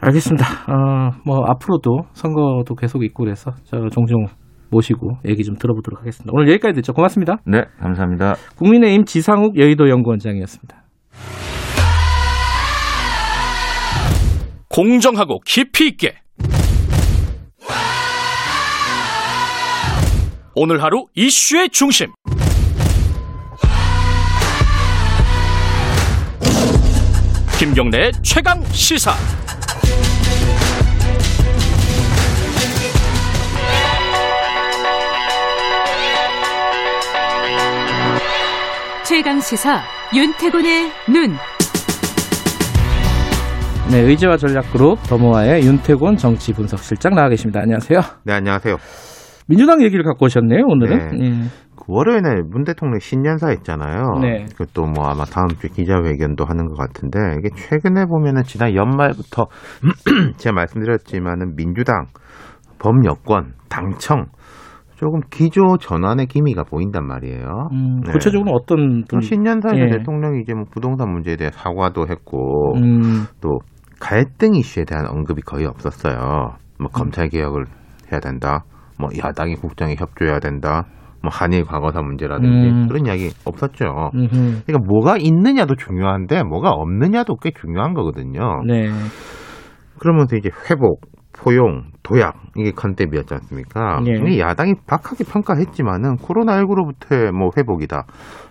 알겠습니다. 어, 뭐 앞으로도 선거도 계속 있고 그래서 저 종종 모시고 얘기 좀 들어보도록 하겠습니다. 오늘 여기까지 듣죠. 고맙습니다. 네, 감사합니다. 국민의힘 지상욱 여의도 연구원장이었습니다. 공정하고 깊이 있게 오늘 하루 이슈의 중심 김경래의 최강 시사 최강 시사 윤태곤의 눈. 네, 의제와 전략그룹 더모아의 윤태곤 정치 분석실장 나와 계십니다. 안녕하세요. 네, 안녕하세요. 민주당 얘기를 갖고 오셨네요, 오늘은. 네. 예. 그 월요일에 문 대통령 신년사 있잖아요. 네. 그것도 뭐 아마 다음 주 기자회견도 하는 것 같은데 이게 최근에 보면은 지난 연말부터 제가 말씀드렸지만은 민주당 범여권 당청 조금 기조 전환의 기미가 보인단 말이에요. 음, 네. 구체적으로 어떤 좀 분? 신년사에서 예. 대통령이 이제 뭐 부동산 문제에 대해 사과도 했고 음, 또 갈등 이슈에 대한 언급이 거의 없었어요. 뭐 검찰 개혁을 해야 된다. 뭐 야당이 국정에 협조해야 된다. 뭐 한일 과거사 문제라든지 음. 그런 이야기 없었죠. 음흠. 그러니까 뭐가 있느냐도 중요한데 뭐가 없느냐도 꽤 중요한 거거든요. 네. 그러면서 이제 회복, 포용, 도약 이게 컨셉이었지 않습니까? 네. 야당이 박하게 평가했지만은 코로나19로부터의 뭐 회복이다.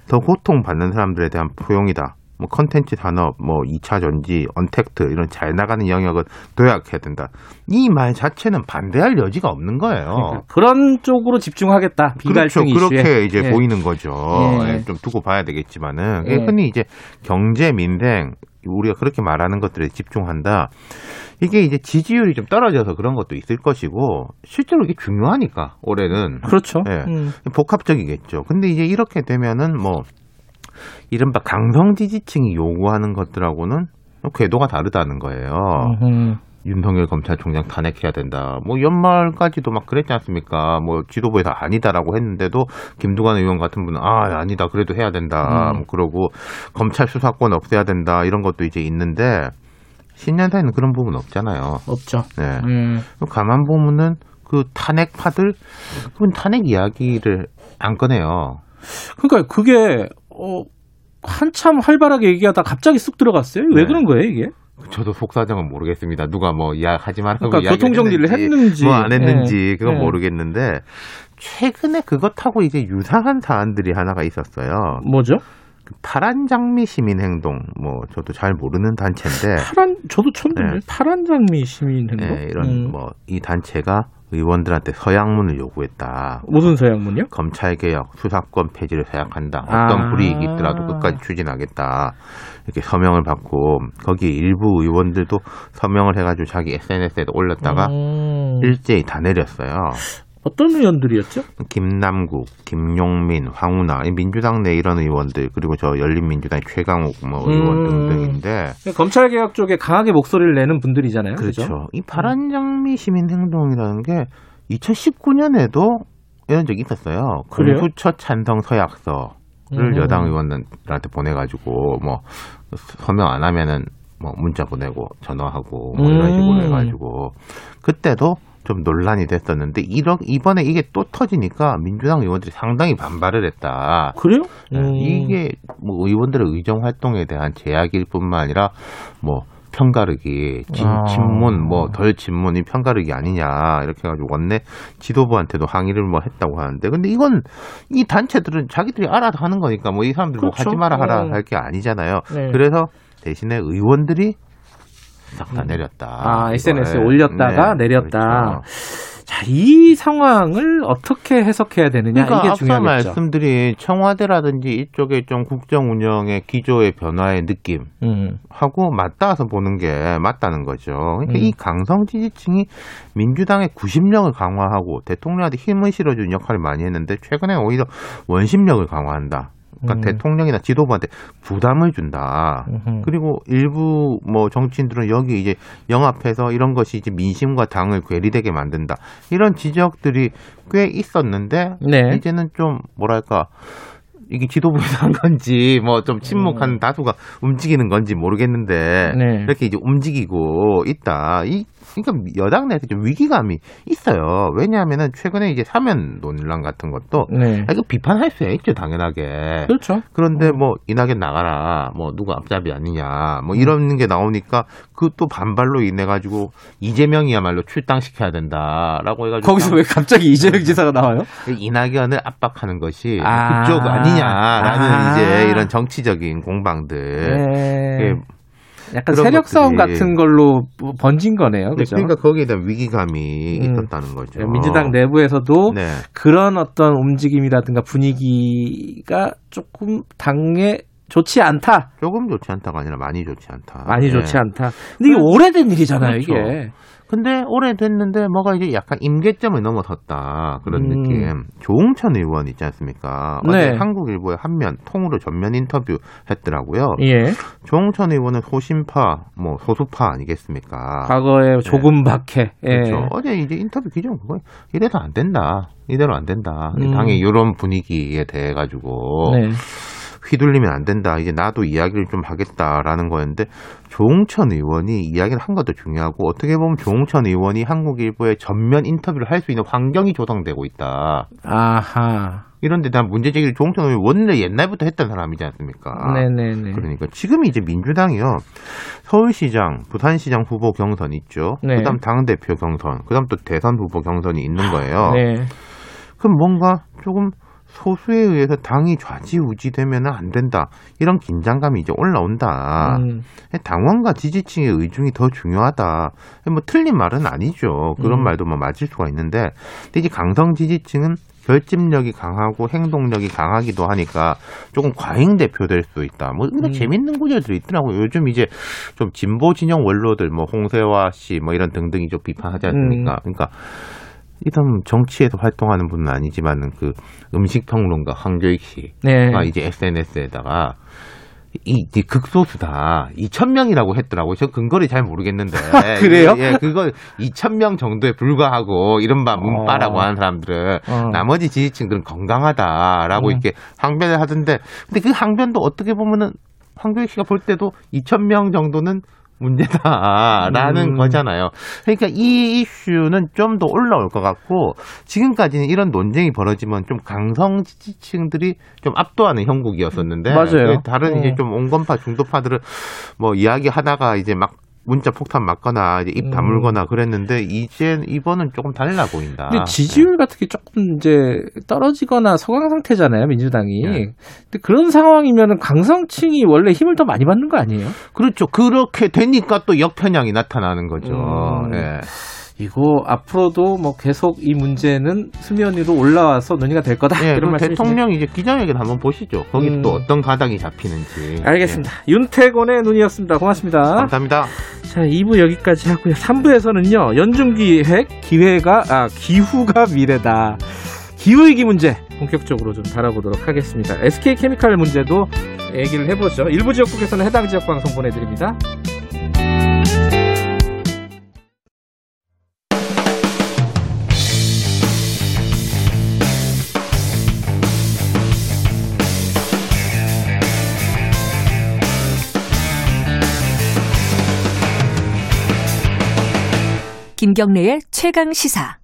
더 고통받는 사람들에 대한 포용이다. 뭐 컨텐츠 산업, 뭐 2차 전지, 언택트 이런 잘 나가는 영역은 도약해야 된다. 이 말 자체는 반대할 여지가 없는 거예요. 그러니까 그런 쪽으로 집중하겠다. 그렇죠. 비갈등 이슈에. 그렇게 이제 예. 보이는 거죠. 예. 예, 좀 두고 봐야 되겠지만은 예. 흔히 이제 경제 민생 우리가 그렇게 말하는 것들에 집중한다. 이게 이제 지지율이 좀 떨어져서 그런 것도 있을 것이고 실제로 이게 중요하니까 올해는 그렇죠. 예. 음. 복합적이겠죠. 근데 이제 이렇게 되면은 뭐 이른바 강성 지지층이 요구하는 것들하고는 궤도가 다르다는 거예요. 음흠. 윤석열 검찰총장 탄핵해야 된다. 뭐 연말까지도 막 그랬지 않습니까? 뭐 지도부에서 아니다라고 했는데도 김두관 의원 같은 분은 아 아니다 그래도 해야 된다. 음. 뭐 그러고 검찰 수사권 없애야 된다 이런 것도 이제 있는데 신년사에는 그런 부분 없잖아요. 없죠. 네. 음. 가만 보면은 그 탄핵파들 그분 탄핵 이야기를 안 꺼내요. 그러니까 그게 어, 한참 활발하게 얘기하다 갑자기 쑥 들어갔어요. 왜 네. 그런 거예요, 이게? 저도 속사정은 모르겠습니다. 누가 뭐 이야기하지 말라고 그러니까 교통 정리를 했는지, 뭐안 했는지 예. 그건 예. 모르겠는데 최근에 그것하고 이제 유사한 사안들이 하나가 있었어요. 뭐죠? 그 파란 장미 시민 행동 뭐 저도 잘 모르는 단체인데 파란 저도 처음 듣네. 네. 파란 장미 시민 행동. 예, 이런 음. 뭐이 단체가 의원들한테 서양문을 요구했다. 무슨 서양문이요? 검찰 개혁, 수사권 폐지를 생각한다. 아. 어떤 불이익이 있더라도 끝까지 추진하겠다. 이렇게 서명을 받고 거기 일부 의원들도 서명을 해가지고 자기 SNS에도 올렸다가 음. 일제히 다 내렸어요. 어떤 의원들이었죠? 김남국, 김용민, 황운하, 이 민주당 내 이런 의원들 그리고 저 열린민주당 최강욱 뭐 의원 음. 등등인데 검찰 개혁 쪽에 강하게 목소리를 내는 분들이잖아요. 그렇죠. 그죠? 이 파란 장미 시민 행동이라는 게 2019년에도 이런 적이 있었어요. 공수처 찬성 서약서를 음. 여당 의원들한테 보내가지고 뭐 서명 안 하면은 뭐 문자 보내고 전화하고 뭐 이런 식으로 음. 해가지고 그때도 좀 논란이 됐었는데 이런 이번에 이게 또 터지니까 민주당 의원들이 상당히 반발을 했다. 그래요? 네, 음. 이게 뭐 의원들의 의정 활동에 대한 제약일 뿐만 아니라 뭐 편가르기, 진, 아. 친문, 뭐 덜 친문이 편가르기 아니냐 이렇게 해가지고 원내 지도부한테도 항의를 뭐 했다고 하는데 근데 이건 이 단체들은 자기들이 알아서 하는 거니까 뭐 이 사람들 뭐 그렇죠. 하지 마라 하라 어. 할게 아니잖아요. 네. 그래서 대신에 의원들이 싹다 내렸다. 아, SNS에 이걸. 올렸다가 네, 내렸다. 그렇죠. 자, 이 상황을 어떻게 해석해야 되느냐 그러니까 이게 앞서 중요하겠죠. 말씀드린 청와대라든지 이쪽의 좀 국정 운영의 기조의 변화의 느낌 음. 하고 맞닿아서 보는 게 맞다는 거죠. 그러니까 음. 이 강성 지지층이 민주당의 구심력을 강화하고 대통령한테 힘을 실어주는 역할을 많이 했는데 최근에 오히려 원심력을 강화한다. 그러니까 음. 대통령이나 지도부한테 부담을 준다. 음흠. 그리고 일부 뭐 정치인들은 여기 이제 영합해서 이런 것이 이제 민심과 당을 괴리되게 만든다. 이런 지적들이 꽤 있었는데 네. 이제는 좀 뭐랄까 이게 지도부에서 한 건지 뭐 좀 침묵한 다수가 움직이는 건지 모르겠는데 음. 네. 이렇게 이제 움직이고 있다. 이 그러니까 여당 내에서 좀 위기감이 있어요. 왜냐하면은 최근에 이제 사면 논란 같은 것도 네. 아, 이거 비판할 수 있죠 당연하게. 그렇죠. 그런데 뭐 이낙연 나가라, 뭐 누구 앞잡이 아니냐, 음. 뭐 이런 게 나오니까 그 또 반발로 인해 가지고 이재명이야말로 출당시켜야 된다라고 해가지고 거기서 왜 갑자기 이재명 지사가 나와요? 이낙연을 압박하는 것이 아. 그쪽 아니냐라는 아. 이제 이런 정치적인 공방들. 네. 예. 약간 세력 싸움. 같은 걸로 번진 거네요. 그죠? 그러니까 거기에 대한 위기감이 음. 있었다는 거죠. 민주당 내부에서도 네. 그런 어떤 움직임이라든가 분위기가 조금 당에 좋지 않다. 조금 좋지 않다가 아니라 많이 좋지 않다. 많이 예. 좋지 않다. 근데 이게 오래된 일이잖아요, 그렇죠. 이게. 근데 오래됐는데 뭐가 이제 약간 임계점을 넘어섰다 그런 음. 느낌. 조홍천 의원 있지 않습니까? 어제 네. 한국일보에 한 면 통으로 전면 인터뷰 했더라고요. 예. 조홍천 의원은 소심파, 뭐 소수파 아니겠습니까? 과거에 조금 박해. 예. 네. 그렇죠. 어제 이제 인터뷰 기준 그거 이래서 안 된다. 이대로 안 된다. 음. 당의 이런 분위기에 대해 가지고 네. 휘둘리면 안 된다. 이제 나도 이야기를 좀 하겠다라는 거였는데 조홍천 의원이 이야기를 한 것도 중요하고 어떻게 보면 조홍천 의원이 한국일보에 전면 인터뷰를 할 수 있는 환경이 조성되고 있다. 아하. 이런 데 대한 문제 제기를 조홍천 의원이 원래 옛날부터 했던 사람이지 않습니까? 네네네. 그러니까 지금이 이제 민주당이요. 서울시장, 부산시장 후보 경선 있죠. 네. 그다음 당 대표 경선, 그다음 또 대선 후보 경선이 있는 거예요. 네. 그럼 뭔가 조금 소수에 의해서 당이 좌지우지되면 안 된다. 이런 긴장감이 이제 올라온다. 음. 당원과 지지층의 의중이 더 중요하다. 뭐 틀린 말은 아니죠. 그런 음. 말도 뭐 맞을 수가 있는데, 근데 이제 강성 지지층은 결집력이 강하고 행동력이 강하기도 하니까 조금 과잉 대표될 수 있다. 뭐 이런 음. 재밌는 구절들이 있더라고요. 요즘 이제 좀 진보 진영 원로들 뭐 홍세화 씨 뭐 이런 등등이 좀 비판하지 않습니까? 음. 그러니까 이런 정치에서 활동하는 분은 아니지만은 그 음식 평론가 황교익 씨가 네. 이제 SNS에다가 이, 이 극소수다. 2천 명이라고 했더라고요. 저 근거를 잘 모르겠는데. 그래요? 예, 예, 그거 2천 명 정도에 불과하고 이른바 문바라고 어. 하는 사람들은 어. 나머지 지지층들은 건강하다라고 음. 이렇게 항변을 하던데 근데 그 항변도 어떻게 보면은 황교익 씨가 볼 때도 2천 명 정도는 문제다라는 음. 거잖아요. 그러니까 이 이슈는 좀 더 올라올 것 같고 지금까지는 이런 논쟁이 벌어지면 좀 강성 지지층들이 좀 압도하는 형국이었었는데 맞아요. 그 다른 이제 어. 좀 온건파 중도파들은 뭐 이야기 하다가 이제 막 문자 폭탄 맞거나 이제 입 음. 다물거나 그랬는데 이제 이번은 조금 달라 보인다. 근데 지지율 같은 게 조금 이제 떨어지거나 서강 상태잖아요, 민주당이. 네. 근데 그런 상황이면 강성층이 원래 힘을 더 많이 받는 거 아니에요? 그렇죠. 그렇게 되니까 또 역편향이 나타나는 거죠. 음. 예. 이거 앞으로도 뭐 계속 이 문제는 수면 위로 올라와서 논의가 될 거다. 예, 이런 말씀이시네요. 대통령 이제 기자회견 한번 보시죠. 거기 음. 또 어떤 가닥이 잡히는지. 알겠습니다. 윤태곤의 눈이었습니다. 고맙습니다. 예. 감사합니다. 자, 2부 여기까지 하고요. 3부에서는요, 연중 기획 기회가, 아, 기후가 미래다. 기후 위기 문제 본격적으로 좀 다뤄보도록 하겠습니다. SK 케미칼 문제도 얘기를 해보죠. 일부 지역국에서는 해당 지역 방송 보내드립니다. 김경래의 최강 시사.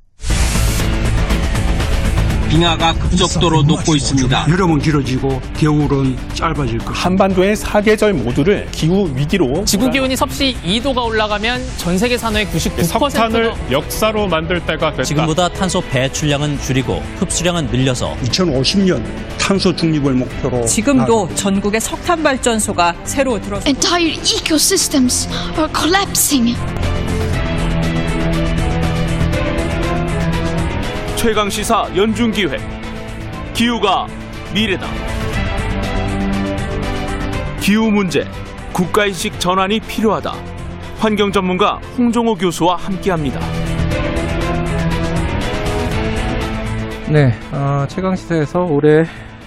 빙하가 급속도로 녹고 있습니다. 여름은 길어지고 겨울은 짧아질 것. 한반도의 사계절 모두를 기후 위기로 지구 기온이 섭씨 2도가 올라가면 전 세계 산업의 99%가 석탄을 역사로 만들 때가 됐다. 지금보다 탄소 배출량은 줄이고 흡수량은 늘려서 2050년 탄소 중립을 목표로 지금도 전국의 석탄 발전소가 새로 들어서 Entire ecosystems are collapsing. 최강 시사 연중 기획 기후가 미래다. 기후 문제 국가인식 전환이 필요하다. 환경 전문가 홍종호 교수와 함께합니다. 네, 어, 최강 시사에서 올해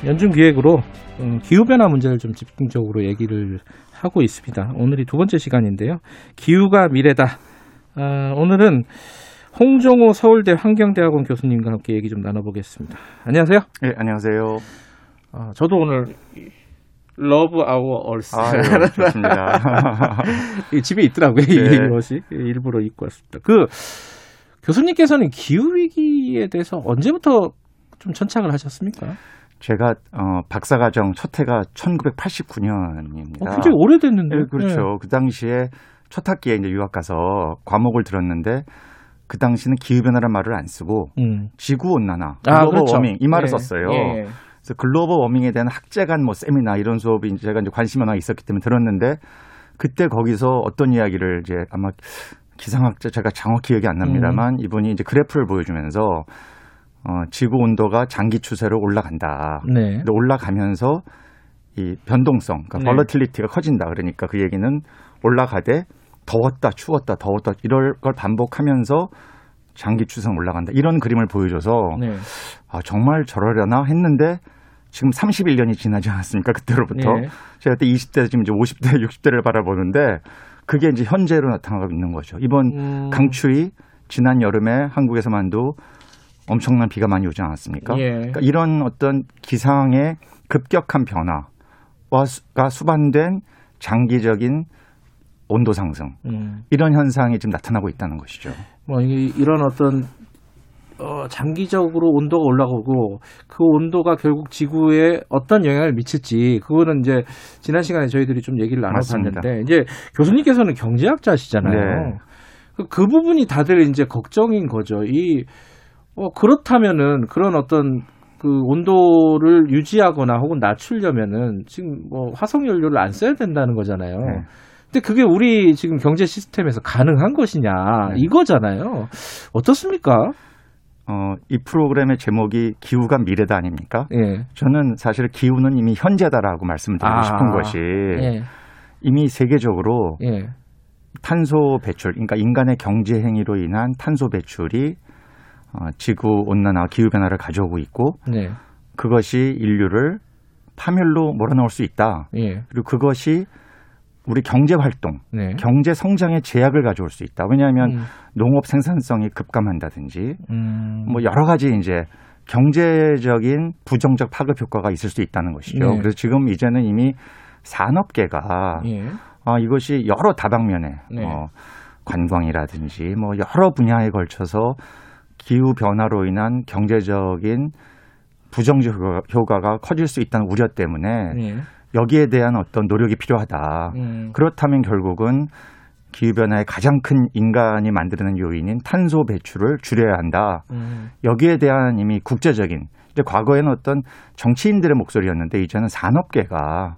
연중 기획으로 음, 기후 변화 문제를 좀 집중적으로 얘기를 하고 있습니다. 오늘이 두 번째 시간인데요. 기후가 미래다. 아, 오늘은 홍종호 서울대 환경대학원 교수님과 함께 얘기 좀 나눠보겠습니다. 안녕하세요. 네, 안녕하세요. 어, 저도 오늘 Love Our Earth 아, 예, 좋습니다. 집에 있더라고요. 네. 이 것이 일부러 입고 왔습니다. 그 교수님께서는 기후 위기에 대해서 언제부터 좀 천착을 하셨습니까? 제가 어, 박사과정 첫 해가 1989년입니다. 어, 굉장히 오래됐는데. 네, 그렇죠. 그 당시에 첫 학기에 이제 유학 가서 과목을 들었는데 그 당시는 기후 변화라는 말을 안 쓰고 음. 지구 온난화, 아, 글로벌 그렇죠. 워밍 이 말을 예, 썼어요. 예. 그래서 글로벌 워밍에 대한 학제간 뭐 세미나 이런 수업이 제가 이제 관심이 하나 있었기 때문에 들었는데 그때 거기서 어떤 이야기를 이제 아마 기상학자 제가 정확히 기억이 안 납니다만 음. 이분이 이제 그래프를 보여주면서 어, 지구 온도가 장기 추세로 올라간다. 네. 근데 올라가면서 이 변동성, 그러니까 네. 벌러틸리티가 커진다. 그러니까 그 얘기는 올라가되 더웠다, 추웠다, 더웠다 이럴 걸 반복하면서 장기 추세는 올라간다. 이런 그림을 보여줘서 네. 아, 정말 저러려나 했는데 지금 31년이 지나지 않았습니까? 그때로부터. 네. 제가 그때 20대 지금 이제 50대, 60대를 바라보는데 그게 이제 현재로 나타나고 있는 거죠. 이번 음. 강추위 지난 여름에 한국에서만도 엄청난 비가 많이 오지 않았습니까? 예. 그러니까 이런 어떤 기상의 급격한 변화가 수반된 장기적인 온도 상승 음. 이런 현상이 지금 나타나고 있다는 것이죠. 뭐 이- 이런 어떤 어, 장기적으로 온도가 올라가고 그 온도가 결국 지구에 어떤 영향을 미칠지 그거는 이제 지난 시간에 저희들이 좀 얘기를. 나눠봤는데 이제 교수님께서는 경제학자시잖아요. 네. 그, 그 부분이 다들 이제 걱정인 거죠. 이 어, 그렇다면은 그런 어떤 그 온도를 유지하거나 혹은 낮추려면은 지금 뭐 화석 연료를 안 써야 된다는 거잖아요. 네. 근데 그게 우리 지금 경제 시스템에서 가능한 것이냐 네. 이거잖아요. 어떻습니까? 어, 이 프로그램의 제목이 기후가 미래다 아닙니까? 예. 저는 사실 기후는 이미 현재다라고 말씀을 드리고 아, 싶은 것이 예. 이미 세계적으로 예. 탄소 배출, 그러니까 인간의 경제 행위로 인한 탄소 배출이 어, 지구 온난화, 기후 변화를 가져오고 있고 네. 그것이 인류를 파멸로 몰아넣을 수 있다. 예. 그리고 그것이 우리 경제 활동, 네. 경제 성장에 제약을 가져올 수 있다. 왜냐하면 음. 농업 생산성이 급감한다든지 음. 뭐 여러 가지 이제 경제적인 부정적 파급 효과가 있을 수 있다는 것이죠. 네. 그래서 지금 이제는 이미 산업계가 예. 아, 이것이 여러 다방면에 네. 어, 관광이라든지 뭐 여러 분야에 걸쳐서 기후 변화로 인한 경제적인 부정적 효과- 효과가 커질 수 있다는 우려 때문에 예. 여기에 대한 어떤 노력이 필요하다. 음. 그렇다면 결국은 기후 변화의 가장 큰 인간이 만드는 요인인 탄소 배출을 줄여야 한다. 음. 여기에 대한 이미 국제적인 이제 과거에는 어떤 정치인들의 목소리였는데 이제는 산업계가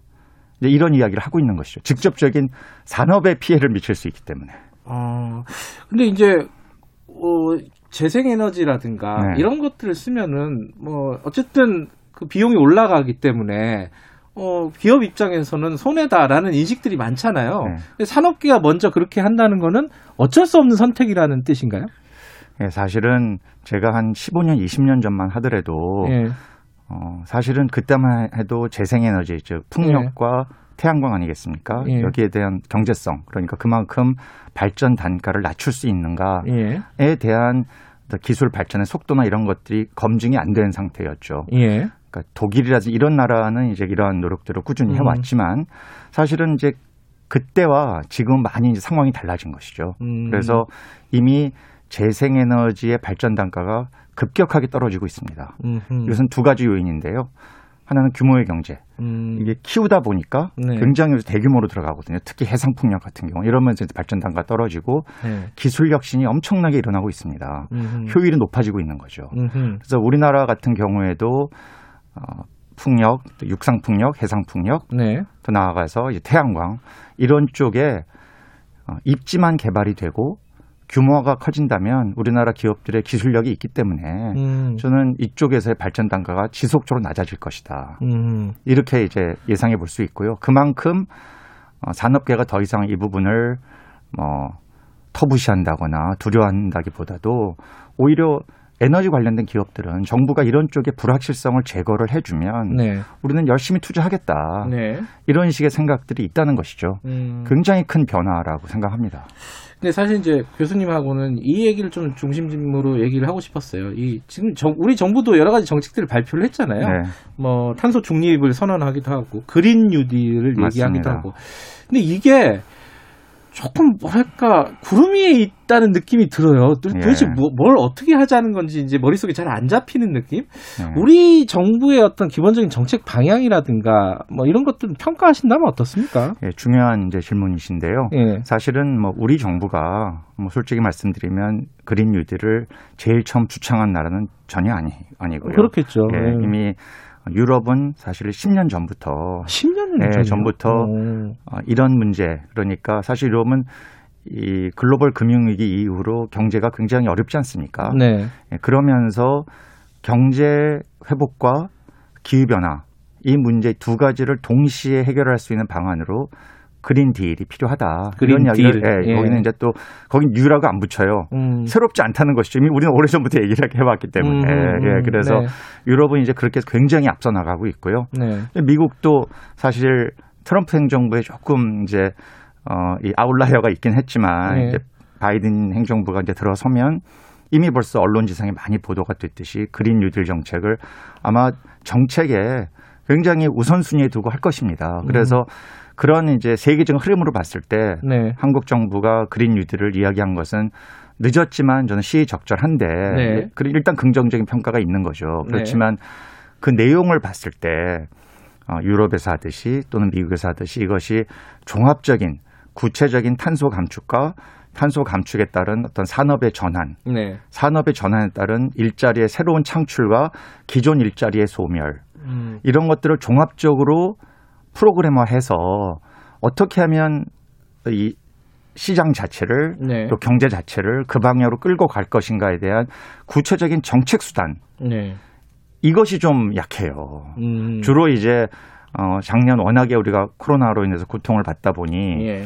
이제 이런 이야기를 하고 있는 것이죠. 직접적인 산업에 피해를 미칠 수 있기 때문에. 어, 근데 이제 어, 재생에너지라든가 네. 이런 것들을 쓰면은 뭐 어쨌든 그 비용이 올라가기 때문에 어, 기업 입장에서는 손해다라는 인식들이 많잖아요. 네. 근데 산업계가 먼저 그렇게 한다는 거는 어쩔 수 없는 선택이라는 뜻인가요? 예, 사실은 제가 한 15년, 20년 전만 하더라도 예. 어, 사실은 그때만 해도 재생에너지, 즉 풍력과 태양광 아니겠습니까? 예. 여기에 대한 경제성, 그러니까 그만큼 발전 단가를 낮출 수 있는가에 예. 대한 기술 발전의 속도나 이런 것들이 검증이 안 된 상태였죠. 예. 그러니까 독일이라든지 이런 나라는 이제 이러한 노력들을 꾸준히 음. 해왔지만 사실은 이제 그때와 지금 많이 이제 상황이 달라진 것이죠. 음. 그래서 이미 재생에너지의 발전 단가가 급격하게 떨어지고 있습니다. 음흠. 이것은 두 가지 요인인데요. 하나는 규모의 경제. 음. 이게 키우다 보니까 네. 굉장히 대규모로 들어가거든요. 특히 해상 풍력 같은 경우 이러면서 발전 단가 떨어지고 네. 기술 혁신이 엄청나게 일어나고 있습니다. 음흠. 효율이 높아지고 있는 거죠. 음흠. 그래서 우리나라 같은 경우에도 어, 풍력, 또 육상 풍력, 해상 풍력, 네. 또 나아가서 이제 태양광 이런 쪽에 어, 입지만 개발이 되고 규모가 커진다면 우리나라 기업들의 기술력이 있기 때문에 음. 저는 이쪽에서의 발전 단가가 지속적으로 낮아질 것이다. 음. 이렇게 이제 예상해 볼 수 있고요. 그만큼 어, 산업계가 더 이상 이 부분을 뭐 터부시한다거나 두려워한다기보다도 오히려 에너지 관련된 기업들은 정부가 이런 쪽에 불확실성을 제거를 해주면 네. 우리는 열심히 투자하겠다. 네. 이런 식의 생각들이 있다는 것이죠. 음. 굉장히 큰 변화라고 생각합니다. 근데 사실 이제 교수님하고는 이 얘기를 좀 중심으로 얘기를 하고 싶었어요. 이 지금 정- 우리 정부도 여러 가지 정책들을 발표를 했잖아요. 네. 뭐 탄소 중립을 선언하기도 하고 그린 뉴딜을 얘기하기도 맞습니다. 하고. 근데 이게 조금 뭐랄까 구름 위에 있다는 느낌이 들어요. 도- 예. 도대체 뭐- 뭘 어떻게 하자는 건지 이제 머릿속에 잘 안 잡히는 느낌? 네. 우리 정부의 어떤 기본적인 정책 방향이라든가 뭐 이런 것들 평가하신다면 어떻습니까? 예, 중요한 이제 질문이신데요. 예. 사실은 뭐 우리 정부가 뭐 솔직히 말씀드리면 그린 뉴딜을 제일 처음 주창한 나라는 전혀 아니 아니고요. 그렇겠죠. 예, 예. 이미 유럽은 사실 10년 전부터 10년 예, 전이요? 전부터 오. 어, 이런 문제 그러니까 사실 유럽은 이 글로벌 금융위기 이후로 경제가 굉장히 어렵지 않습니까? 네. 예, 그러면서 경제 회복과 기후 변화 이 문제 두 가지를 동시에 해결할 수 있는 방안으로 Green Deal이 필요하다. Green 이런 이야기를 Deal. 예, 예. 거기는 이제 또 거긴 New라고 안 붙여요. 음. 새롭지 않다는 것이죠. 이미 우리는 오래전부터 얘기를 해왔기 때문에. 음, 예, 그래서 네. 유럽은 이제 그렇게 굉장히 앞서 나가고 있고요. 네. 미국도 사실 트럼프 행정부에 조금 이제 어, 이 outlier가 있긴 했지만 네. 이제 바이든 행정부가 이제 들어서면 이미 벌써 언론지상에 많이 보도가 됐듯이 그린 뉴딜 정책을 아마 정책에 굉장히 우선순위에 두고 할 것입니다. 그래서 그런 이제 세계적 흐름으로 봤을 때 네. 한국 정부가 그린 뉴딜을 이야기한 것은 늦었지만 저는 시의적절한데 네. 그리고 일단 긍정적인 평가가 있는 거죠. 그렇지만 그 내용을 봤을 때 어, 유럽에서 하듯이 또는 미국에서 하듯이 이것이 종합적인 구체적인 탄소 감축과 탄소 감축에 따른 어떤 산업의 전환, 네. 산업의 전환에 따른 일자리의 새로운 창출과 기존 일자리의 소멸 음. 이런 것들을 종합적으로 프로그래머해서 어떻게 하면 이 시장 자체를 네. 또 경제 자체를 그 방향으로 끌고 갈 것인가에 대한 구체적인 정책 수단 네. 이것이 좀 약해요. 음. 주로 이제 어 작년 워낙에 우리가 코로나로 인해서 고통을 받다 보니 예.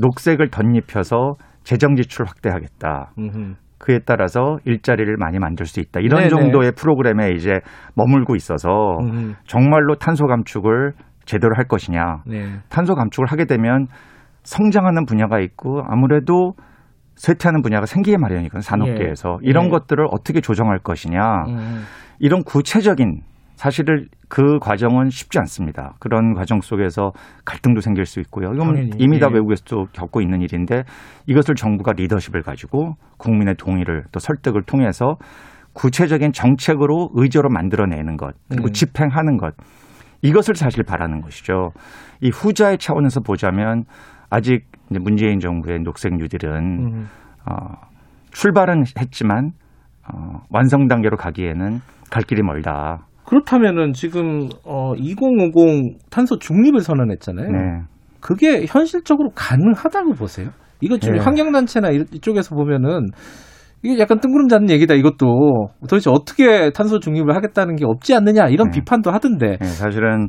녹색을 덧입혀서 재정 지출 확대하겠다. 음흠. 그에 따라서 일자리를 많이 만들 수 있다. 이런 네네. 정도의 프로그램에 이제 머물고 있어서 음흠. 정말로 탄소 감축을 제대로 할 것이냐. 네. 탄소 감축을 하게 되면 성장하는 분야가 있고 아무래도 쇠퇴하는 분야가 생기게 마련이거든요. 산업계에서. 예. 이런 예. 것들을 어떻게 조정할 것이냐. 음. 이런 구체적인 사실을 그 과정은 쉽지 않습니다. 그런 과정 속에서 갈등도 생길 수 있고요. 이건 당연히. 이미 다 예. 외국에서도 겪고 있는 일인데 이것을 정부가 리더십을 가지고 국민의 동의를 또 설득을 통해서 구체적인 정책으로 의제로 만들어내는 것 그리고 음. 집행하는 것 이것을 사실 바라는 것이죠. 이 후자의 차원에서 보자면 아직 문재인 정부의 녹색 뉴딜은 음. 어, 출발은 했지만 어, 완성 단계로 가기에는 갈 길이 멀다. 그렇다면은 지금 어 2050 탄소 중립을 선언했잖아요. 네. 그게 현실적으로 가능하다고 보세요? 이거 지금 네. 환경단체나 이- 이쪽에서 보면은 이게 약간 뜬구름 잡는 얘기다 이것도 도대체 어떻게 탄소 중립을 하겠다는 게 없지 않느냐 이런 네. 비판도 하던데 네, 사실은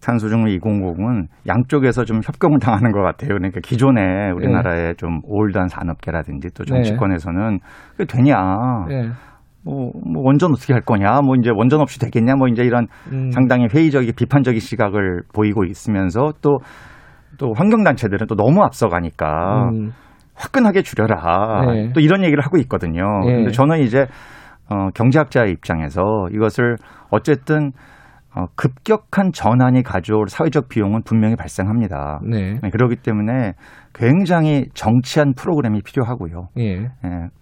탄소 중립 2050은 양쪽에서 좀 협경을 당하는 것 같아요. 그러니까 기존에 우리나라의 좀 올드한 산업계라든지 또 정치권에서는 그게 되냐. 네. 뭐, 뭐 원전 어떻게 할 거냐, 뭐 이제 원전 없이 되겠냐, 뭐 이제 이런 음. 상당히 회의적이고 비판적인 시각을 보이고 있으면서 또, 또 환경 단체들은 또 너무 앞서가니까 음. 화끈하게 줄여라. 네. 또 이런 얘기를 하고 있거든요. 네. 근데 저는 이제 어, 경제학자의 입장에서 이것을 어쨌든 어, 급격한 전환이 가져올 사회적 비용은 분명히 발생합니다. 네. 그렇기 때문에 굉장히 정치한 프로그램이 필요하고요. 예. 예,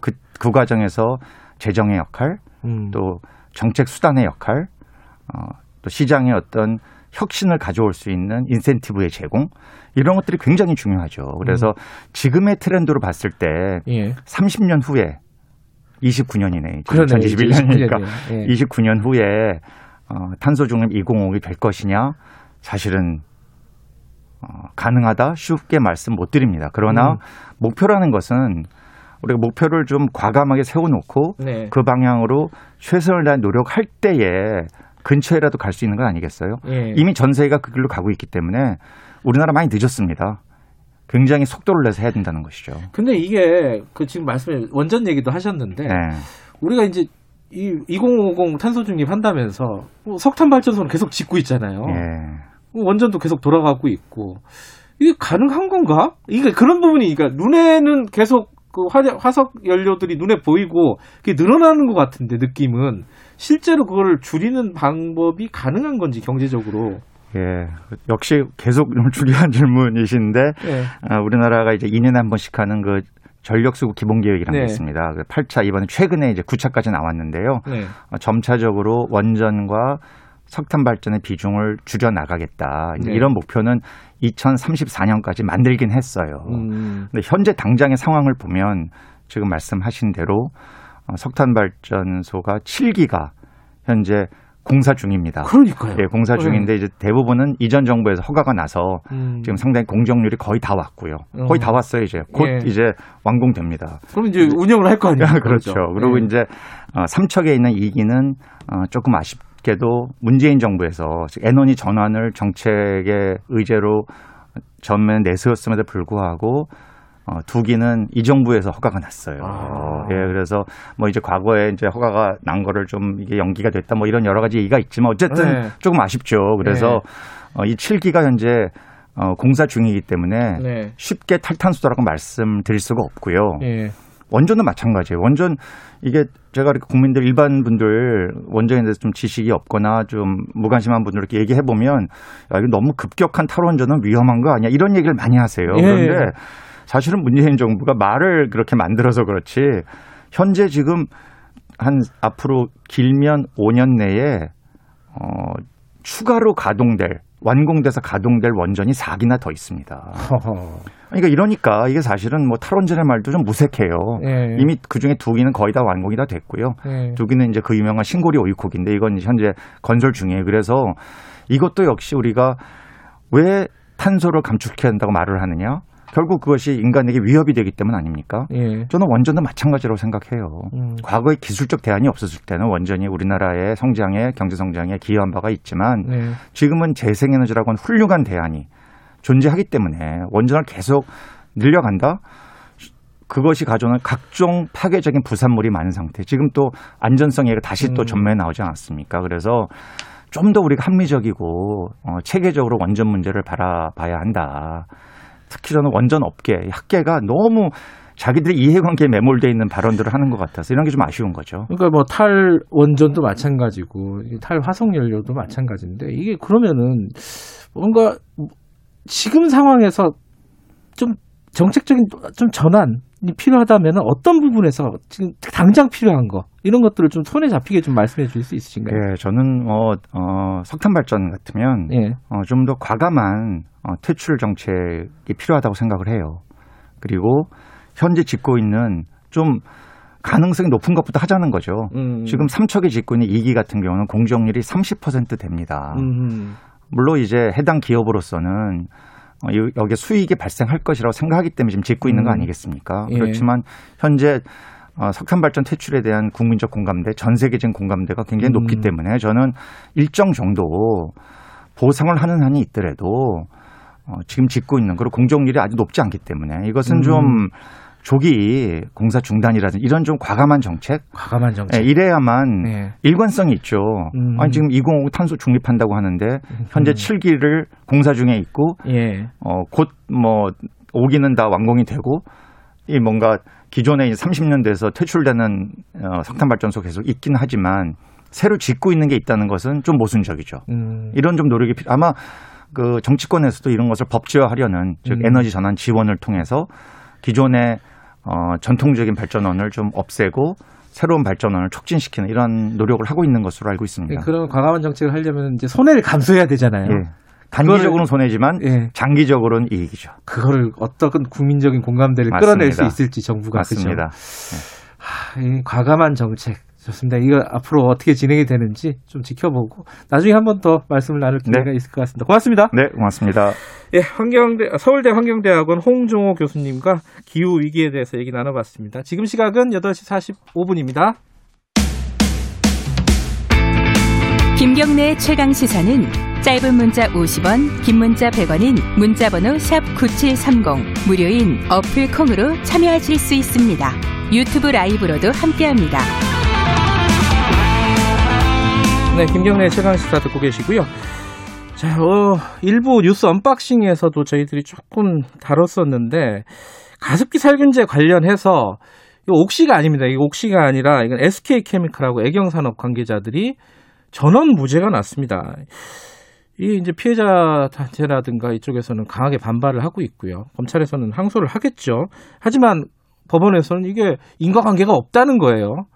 그, 그 과정에서 재정의 역할, 음. 또 정책 수단의 역할, 어, 또 시장의 어떤 혁신을 가져올 수 있는 인센티브의 제공 이런 것들이 굉장히 중요하죠. 그래서 지금의 트렌드로 봤을 때 음. 예. 30년 후에 29년이네. 그러네, 2021년이니까 29년이네요. 예. 29년 후에 어, 탄소 중립 2050이 될 것이냐 사실은 어, 가능하다 쉽게 말씀 못 드립니다. 그러나 음. 목표라는 것은 우리가 목표를 좀 과감하게 세워놓고 네. 그 방향으로 최선을 다해 노력할 때에 근처에라도 갈 수 있는 거 아니겠어요? 예. 이미 전 세계가 그 길로 가고 있기 때문에 우리나라 많이 늦었습니다. 굉장히 속도를 내서 해야 된다는 것이죠. 근데 이게 그 지금 말씀에 원전 얘기도 하셨는데 네. 우리가 이제 이 2050 탄소 중립 한다면서 뭐 석탄 발전소는 계속 짓고 있잖아요. 예. 뭐 원전도 계속 돌아가고 있고 이게 가능한 건가? 이게 그런 부분이 그러니까 눈에는 계속 그 화, 화석 연료들이 눈에 보이고 그게 늘어나는 것 같은데 느낌은 실제로 그걸 줄이는 방법이 가능한 건지 경제적으로 예, 역시 계속 좀 중요한 질문이신데 예. 아, 우리나라가 이제 2년에 한 번씩 하는 그 전력수급 기본계획이라는 네. 게 있습니다. 그 8차 이번에 최근에 이제 9차까지 나왔는데요. 네. 어, 점차적으로 원전과 석탄 발전의 비중을 줄여 나가겠다. 네. 이런 목표는 2034년까지 만들긴 했어요. 음. 근데 현재 당장의 상황을 보면 지금 말씀하신 대로 어, 석탄 발전소가 7기가 현재 공사 중입니다. 그러니까요. 예, 공사 중인데 이제 대부분은 이전 정부에서 허가가 나서 음. 지금 상당히 공정률이 거의 다 왔고요. 어. 거의 다 왔어요 이제 곧 예. 이제 완공됩니다. 그럼 이제 운영을 할 거 아니에요? 그렇죠. 그리고 예. 이제 어, 삼척에 있는 2기는 어, 조금 아쉽게도 문재인 정부에서 즉 에너지 전환을 정책의 의제로 전면 내세웠음에도 불구하고 어, 두 기는 이 정부에서 허가가 났어요. 아. 예, 그래서 뭐 이제 과거에 이제 허가가 난 거를 좀 이게 연기가 됐다 뭐 이런 여러 가지 얘기가 있지만 어쨌든 네. 조금 아쉽죠. 그래서 어, 이 7기가 현재 어, 공사 중이기 때문에 네. 쉽게 탈탄소라고 말씀드릴 수가 없고요. 예. 원전도 마찬가지예요. 원전 이게 제가 이렇게 국민들 일반 분들 원전에 대해서 좀 지식이 없거나 좀 무관심한 분들께 얘기해 보면 야, 이거 너무 급격한 탈원전은 위험한 거 아니야 이런 얘기를 많이 하세요. 예. 그런데 사실은 문재인 정부가 말을 그렇게 만들어서 그렇지 현재 지금 한 앞으로 길면 5년 내에 어, 추가로 가동될 완공돼서 가동될 원전이 4기나 더 있습니다. 그러니까 이러니까 이게 사실은 뭐 탈원전의 말도 좀 무색해요. 예. 이미 그 중에 두 기는 거의 다 완공이 다 됐고요. 예. 두 기는 이제 그 유명한 신고리 오이콕인데 이건 현재 건설 중이에요. 그래서 이것도 역시 우리가 왜 탄소를 감축해야 한다고 말을 하느냐? 결국 그것이 인간에게 위협이 되기 때문 아닙니까? 예. 저는 원전도 마찬가지라고 생각해요. 음. 과거에 기술적 대안이 없었을 때는 원전이 우리나라의 성장에 경제 성장에 기여한 바가 있지만 네. 지금은 재생에너지라고 하는 훌륭한 대안이 존재하기 때문에 원전을 계속 늘려간다. 그것이 가져오는 각종 파괴적인 부산물이 많은 상태. 지금 또 안전성 얘기가 다시 또 음. 전면에 나오지 않았습니까? 그래서 좀 더 우리가 합리적이고 어, 체계적으로 원전 문제를 바라봐야 한다. 특히 저는 원전 업계, 학계가 너무 자기들의 이해관계에 매몰돼 있는 발언들을 하는 것 같아서 이런 게 좀 아쉬운 거죠. 그러니까 뭐 탈 원전도 마찬가지고 이탈 화석 연료도 마찬가지인데 이게 그러면은 뭔가 지금 상황에서 좀 정책적인 좀 전환이 필요하다면은 어떤 부분에서 지금 당장 필요한 거 이런 것들을 좀 손에 잡히게 좀 말씀해 주실 수 있으신가요? 예, 저는 어, 어, 석탄 발전 같으면 예. 어, 좀 더 과감한 어, 퇴출 정책이 필요하다고 생각을 해요. 그리고 현재 짓고 있는 좀 가능성이 높은 것부터 하자는 거죠. 음. 지금 삼척에 짓고 있는 2기 같은 경우는 공정률이 30% 됩니다. 음. 물론 이제 해당 기업으로서는 여기에 수익이 발생할 것이라고 생각하기 때문에 지금 짓고 있는 거 음. 아니겠습니까? 예. 그렇지만 현재 어, 석탄 발전 퇴출에 대한 국민적 공감대, 전 세계적인 공감대가 굉장히 음. 높기 때문에 저는 일정 정도 보상을 하는 한이 있더라도 어, 지금 짓고 있는 그리고 공정률이 아주 높지 않기 때문에 이것은 음. 좀 조기 공사 중단이라든지 이런 좀 과감한 정책 과감한 정책. 예, 이래야만 네. 일관성이 있죠. 음. 아니 지금 2050 탄소 중립한다고 하는데 현재 7기를 공사 중에 있고 예. 어, 곧뭐 5기는 다 완공이 되고 이 뭔가 기존에 30년 돼서 퇴출되는 어, 석탄 발전소 계속 있긴 하지만 새로 짓고 있는 게 있다는 것은 좀 모순적이죠. 음. 이런 좀 노력이 필요. 아마 그 정치권에서도 이런 것을 법제화하려는 즉 음. 에너지 전환 지원을 통해서 기존의 어, 전통적인 발전원을 좀 없애고 새로운 발전원을 촉진시키는 이런 노력을 하고 있는 것으로 알고 있습니다. 그런 과감한 정책을 하려면 이제 손해를 감수해야 되잖아요. 예. 단기적으로는 손해지만 예. 장기적으로는 이익이죠. 그거를 어떤 국민적인 공감대를 맞습니다. 끌어낼 수 있을지 정부가 맞습니다. 그죠? 하, 이 과감한 정책 좋습니다. 이거 앞으로 어떻게 진행이 되는지 좀 지켜보고 나중에 한 번 더 말씀을 나눌 기회가 있을 것 같습니다. 고맙습니다. 네, 고맙습니다. 예, 환경대 서울대 환경대학원 홍종호 교수님과 기후 위기에 대해서 얘기 나눠봤습니다. 지금 시각은 8시 45분입니다. 김경래의 최강 시사는 짧은 문자 50원, 긴 문자 100원인 문자번호 샵 9730 무료인 어플 콩으로 참여하실 수 있습니다. 유튜브 라이브로도 함께합니다. 네, 김경래 최강 시사 듣고 계시고요. 자, 어, 일부 뉴스 언박싱에서도 저희들이 조금 다뤘었는데 가습기 살균제 관련해서 이 옥시가 아닙니다. 이거 옥시가 아니라 이건 SK 케미칼하고 애경산업 관계자들이 전원 무죄가 났습니다. 이 이제 피해자 단체라든가 이쪽에서는 강하게 반발을 하고 있고요. 검찰에서는 항소를 하겠죠. 하지만 법원에서는 이게 인과관계가 없다는 거예요.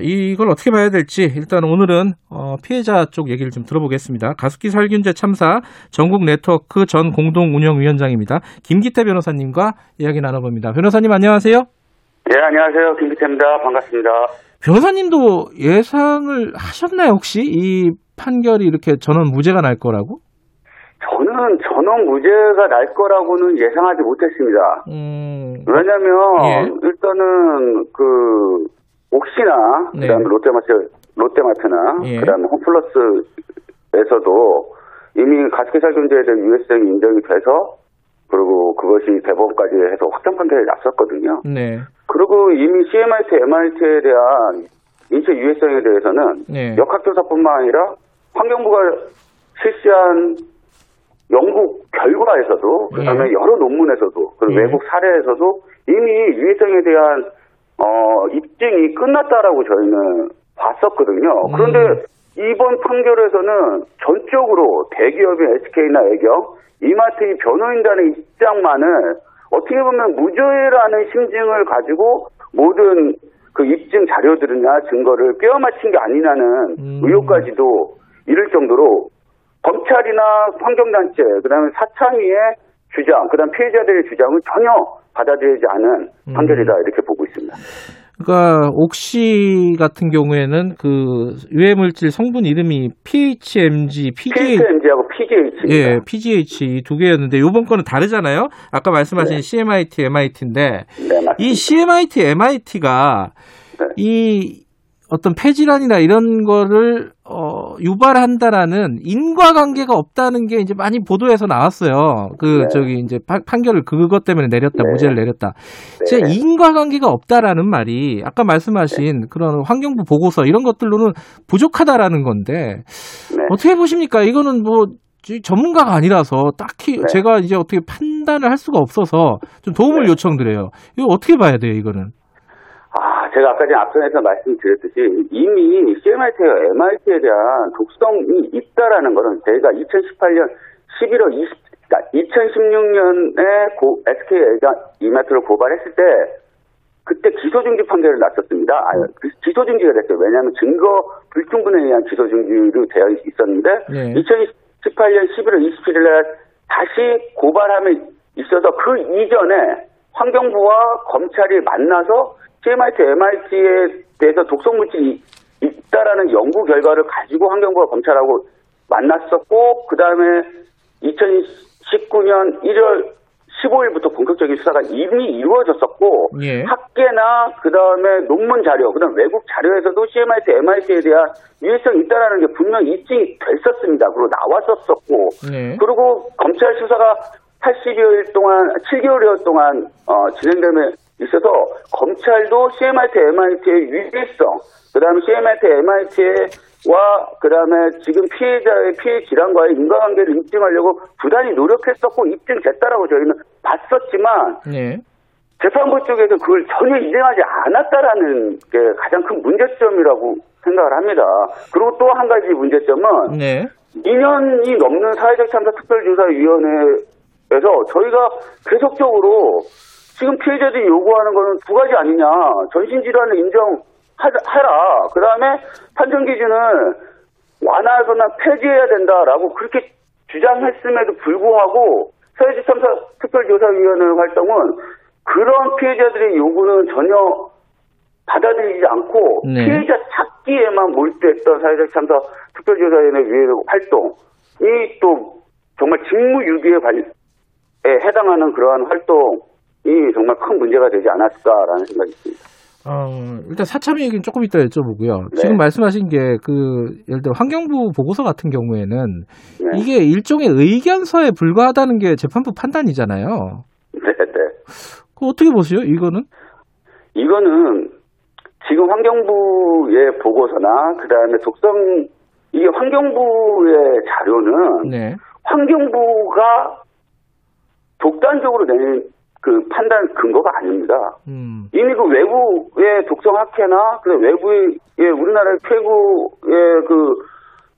이걸 어떻게 봐야 될지 일단 오늘은 어, 피해자 쪽 얘기를 좀 들어보겠습니다. 가습기 살균제 참사 전국 네트워크 전 공동 운영위원장입니다. 김기태 변호사님과 이야기 나눠봅니다. 변호사님 안녕하세요. 네, 안녕하세요. 김기태입니다. 반갑습니다. 변호사님도 예상을 하셨나요 혹시 이 판결이 이렇게 전원 무죄가 날 거라고? 저는 전원 무죄가 날 거라고는 예상하지 못했습니다. 음, 왜냐면, 예. 일단은, 그, 옥시나, 네. 그 다음에 롯데마트, 롯데마트나, 예. 그 다음에 홈플러스에서도 이미 가습기 살균제에 대한 유해성이 인정이 돼서, 그리고 그것이 대법원까지 해서 확정 판결이 났었거든요. 네. 그리고 이미 CMIT, MIT에 대한 인체 유해성에 대해서는 네. 역학조사뿐만 아니라 환경부가 실시한 연구 결과에서도 그다음에 네. 여러 논문에서도 그리고 네. 외국 사례에서도 이미 유해성에 대한 어, 입증이 끝났다라고 저희는 봤었거든요. 음. 그런데 이번 판결에서는 전적으로 대기업인 SK나 애경, 이마트의 변호인단의 입장만을 어떻게 보면 무죄라는 심증을 가지고 모든 그 입증 자료들이나 증거를 꿰어맞힌 게 아니냐는 음. 의혹까지도 이를 정도로 검찰이나 환경단체, 그 다음에 사창위의 주장, 그 다음 피해자들의 주장을 전혀 받아들이지 않은 음. 판결이다 이렇게 보고 있습니다. 그러니까 옥시 같은 경우에는 그 유해 물질 성분 이름이 PHMG, PGH, PHMG하고 PGH입니다. 예, PGH 이 두 개였는데 요번 거는 다르잖아요. 아까 말씀하신 CMIT, MIT인데 네. 이 CMIT, MIT가 이 어떤 폐질환이나 이런 거를 어, 유발한다라는 인과관계가 없다는 게 이제 많이 보도에서 나왔어요. 그 네. 저기 이제 파- 판결을 그것 때문에 내렸다, 네. 무죄를 내렸다. 네. 제 인과관계가 없다라는 말이 아까 말씀하신 그런 환경부 보고서 이런 것들로는 부족하다라는 건데 네. 어떻게 보십니까? 이거는 뭐이 전문가가 아니라서 딱히 네. 제가 이제 어떻게 판단을 할 수가 없어서 좀 도움을 요청드려요. 이거 어떻게 봐야 돼요, 이거는? 아, 제가 아까 전에 앞선에서 말씀드렸듯이 이미 CMIT와 MIT에 대한 독성이 있다라는 거는 저희가 2018년 11월 20, 그러니까 2016년에 고, SK가 이마트를 고발했을 때 그때 기소중지 판결을 났었습니다. 아, 그 기소중지가 됐어요. 왜냐하면 증거 불충분에 의한 기소중지로 되어 있었는데 네. 2018년 11월 27일 날 다시 고발함에 있어서 그 이전에 환경부와 검찰이 만나서 CMIT, MIT에 대해서 독성 물질이 있다라는 연구 결과를 가지고 환경부와 검찰하고 만났었고 그 다음에 2019년 1월 15일부터 본격적인 수사가 이미 이루어졌었고 예. 학계나 그 다음에 논문 자료, 그 다음 외국 자료에서도 CMIT, MIT에 대한 유해성이 있다라는 게 분명히 입증이 됐었습니다. 그리고 나왔었었고 네. 그리고 검찰 수사가 80여일 동안, 7개월여 동안 어, 진행됨에 있어서 검찰도 CMIT, MIT의 유해성, 그 다음에 CMIT, MIT와 그 다음에 지금 피해자의 피해 질환과의 인과관계를 입증하려고 부단히 노력했었고 입증됐다라고 저희는 봤었지만 네. 재판부 쪽에서 그걸 전혀 인정하지 않았다라는 게 가장 큰 문제점이라고 생각을 합니다. 그리고 또 한 가지 문제점은 네. 2년이 넘는 사회적 참사 특별조사위원회에서 저희가 계속적으로 지금 피해자들이 요구하는 거는 두 가지 아니냐. 전신질환을 인정하라. 그 다음에 판정 기준을 완화하거나 폐지해야 된다라고 그렇게 주장했음에도 불구하고 사회적 참사 특별조사위원회 활동은 그런 피해자들의 요구는 전혀 받아들이지 않고 네. 피해자 찾기에만 몰두했던 사회적 참사 특별조사위원회 위원 활동이 또 정말 직무유기에 관- 에 해당하는 그러한 활동 이 정말 큰 문제가 되지 않았을까라는 생각이 듭니다. 어, 일단 사참 얘기는 조금 이따 여쭤보고요. 네. 지금 말씀하신 게 그 예를 들어 환경부 보고서 같은 경우에는 네. 이게 일종의 의견서에 불과하다는 게 재판부 판단이잖아요. 네, 네. 그 어떻게 보세요? 이거는? 이거는 지금 환경부의 보고서나 그 다음에 독성 이게 환경부의 자료는 네. 환경부가 독단적으로 내는 그 판단 근거가 아닙니다. 음. 이미 그 외부의 독성학회나 그 외부의 예, 우리나라의 최고의 그,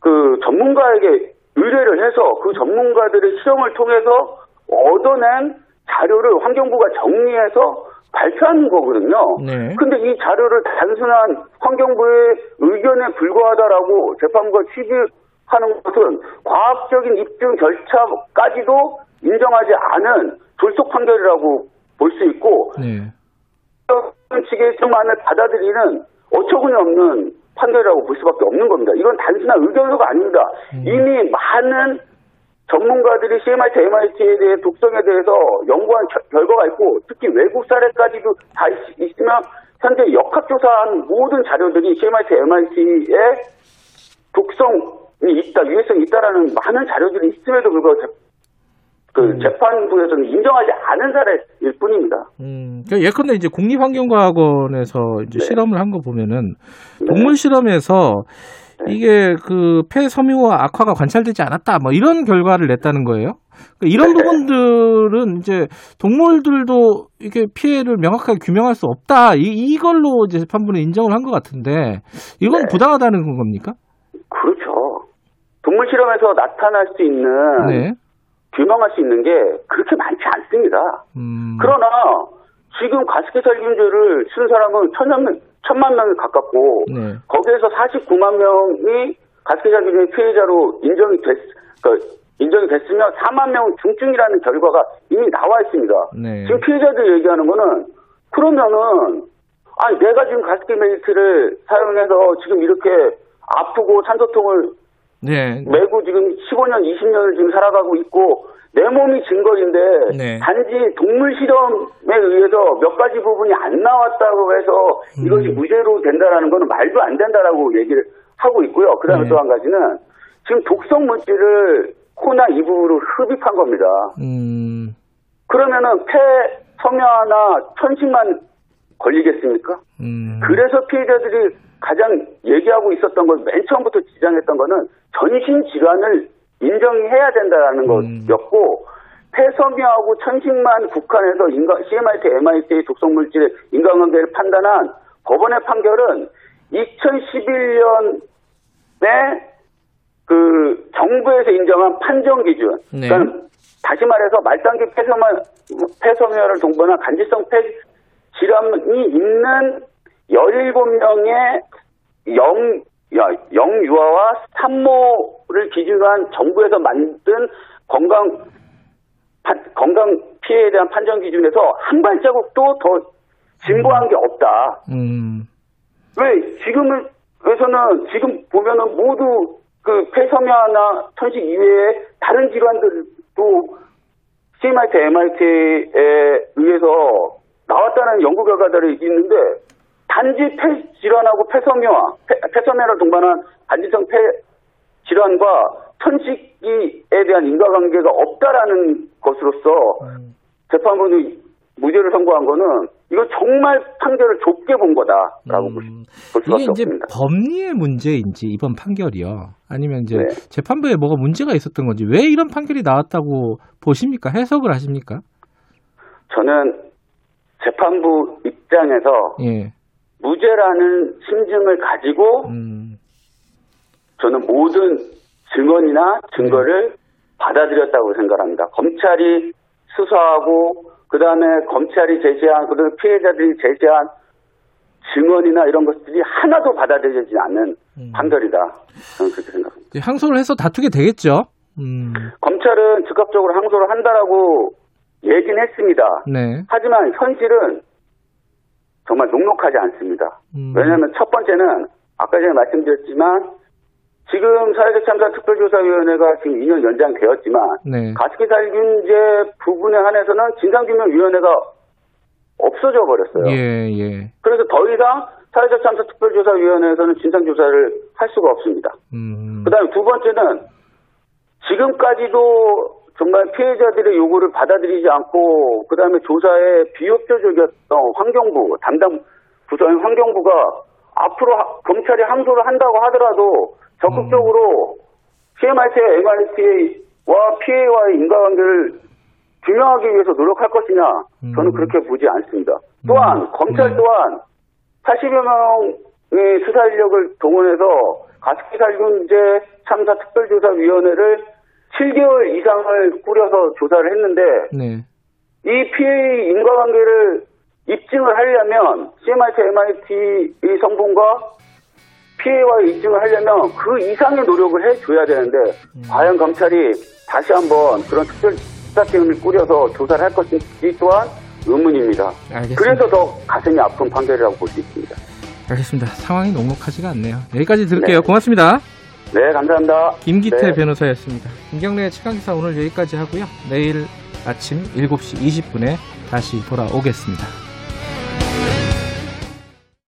그 전문가에게 의뢰를 해서 그 전문가들의 실험을 통해서 얻어낸 자료를 환경부가 정리해서 발표하는 거거든요. 네. 근데 이 자료를 단순한 환경부의 의견에 불과하다라고 재판부가 취지 하는 것은 과학적인 입증 절차까지도 인정하지 않은 졸속 판결이라고 볼 수 있고 네. 측의 정만을 받아들이는 어처구니 없는 판결이라고 볼 수밖에 없는 겁니다. 이건 단순한 의견서가 아닙니다. 이미 많은 전문가들이 CMIT, MIT에 대해 독성에 대해서 연구한 겨- 결과가 있고 특히 외국 사례까지도 다 있, 있으면 현재 역학조사한 모든 자료들이 CMIT, MIT의 독성이 있다, 유해성이 있다라는 많은 자료들이 있음에도 불구하고 재, 그 재판부에서는 인정하지 않은 사례일 뿐입니다. 음, 그러니까 예컨대 이제 국립환경과학원에서 네. 이제 실험을 한 거 보면은 동물 실험에서 네. 이게 그 폐 섬유와 악화가 관찰되지 않았다 뭐 이런 결과를 냈다는 거예요. 그러니까 이런 네. 부분들은 이제 동물들도 이게 피해를 명확하게 규명할 수 없다 이, 이걸로 이제 재판부는 인정을 한 것 같은데 이건 네. 부당하다는 겁니까? 동물 실험에서 나타날 수 있는 네. 규명할 수 있는 게 그렇게 많지 않습니다. 음, 그러나 지금 가습기 살균제를 쓴 사람은 천만 명, 천만 명이 가깝고 네. 거기에서 49만 명이 가습기 살균제 피해자로 인정이 됐, 그 인정이 됐으면 4만 명은 중증이라는 결과가 이미 나와 있습니다. 네. 지금 피해자들 얘기하는 거는 그러면은 아니 내가 지금 가습기 멜트를 사용해서 지금 이렇게 아프고 산소통을 네. 매고 지금 15년, 20년을 지금 살아가고 있고 내 몸이 증거인데 네. 단지 동물 실험에 의해서 몇 가지 부분이 안 나왔다고 해서 음. 이것이 무죄로 된다라는 거는 말도 안 된다라고 얘기를 하고 있고요. 그다음에 네. 또한 가지는 지금 독성 물질을 코나 입으로 흡입한 겁니다. 음, 그러면은 폐 섬유화나 천식만 걸리겠습니까? 음, 그래서 피해자들이 가장 얘기하고 있었던 건맨 처음부터 지장했던 거는 전신 질환을 인정해야 된다는 것이었고 폐섬유하고 천식만 국한해서 인간 CMIT, MIT의 독성 물질의 인간관계를 판단한 법원의 판결은 2011년에 그 정부에서 인정한 판정 기준, 네. 그러니까 다시 말해서 말단계 폐섬유, 폐섬유화를 동반한 간질성 폐 질환이 있는 17명의 영, 야, 영유아와 산모를 기준으로 한 정부에서 만든 건강, 판- 건강 피해에 대한 판정 기준에서 한 발자국도 더 진보한 게 없다. 음, 왜 지금에서는 지금 보면은 모두 그 폐섬유화나 천식 이외에 다른 질환들도 CMIT, MIT에 의해서 나왔다는 연구 결과들이 있는데 단지 폐 질환하고 폐섬유화, 폐, 폐섬유화를 동반한 반지성 폐 질환과 천식에 대한 인과관계가 없다라는 것으로서 재판부는 무죄를 선고한 거는 이거 정말 판결을 좁게 본 거다라고 볼, 수- 볼 수밖에 이게 이제 없습니다. 법리의 문제인지 이번 판결이요. 아니면 이제 네. 재판부에 뭐가 문제가 있었던 건지 왜 이런 판결이 나왔다고 보십니까? 해석을 하십니까? 저는 재판부 입장에서 예. 무죄라는 심증을 가지고 음. 저는 모든 증언이나 증거를 받아들였다고 생각합니다. 검찰이 수사하고 그 다음에 검찰이 제시한 그리고 피해자들이 제시한 증언이나 이런 것들이 하나도 받아들여지지 않는 판결이다. 저는 그렇게 생각합니다. 항소를 해서 다투게 되겠죠. 음, 검찰은 즉각적으로 항소를 한다라고 얘기는 했습니다. 네. 하지만 현실은 정말 녹록하지 않습니다. 음. 왜냐하면 첫 번째는 아까 전에 말씀드렸지만 지금 사회적 참사 특별조사위원회가 지금 2년 연장되었지만 네. 가습기 살균제 부분에 한해서는 진상규명위원회가 없어져 버렸어요. 예, 예. 그래서 더 이상 사회적 참사 특별조사위원회에서는 진상조사를 할 수가 없습니다. 음, 그 다음에 두 번째는 지금까지도 정말 피해자들의 요구를 받아들이지 않고 그다음에 조사에 비협조적이었던 환경부 담당 부서인 환경부가 앞으로 하- 검찰이 항소를 한다고 하더라도 적극적으로 CMRT와 MRT와 피해와의 인과관계를 규명하기 위해서 노력할 것이냐 저는 그렇게 보지 않습니다. 또한 검찰 또한 80여 명의 수사 인력을 동원해서 가습기 살균제 참사 특별조사위원회를 7개월 이상을 꾸려서 조사를 했는데 네. 이 피해 인과관계를 입증을 하려면 CMRT, MIT 성분과 피해와의 입증을 하려면 그 이상의 노력을 해줘야 되는데 과연 검찰이 다시 한번 그런 특별 수사팀을 꾸려서 조사를 할 것인지 또한 의문입니다. 알겠습니다. 그래서 더 가슴이 아픈 판결이라고 볼 수 있습니다. 알겠습니다. 상황이 녹록하지가 않네요. 여기까지 들을게요. 고맙습니다. 네, 감사합니다. 김기태 네. 변호사였습니다. 김경래 최강기사 오늘 여기까지 하고요. 내일 아침 7시 20분에 다시 돌아오겠습니다.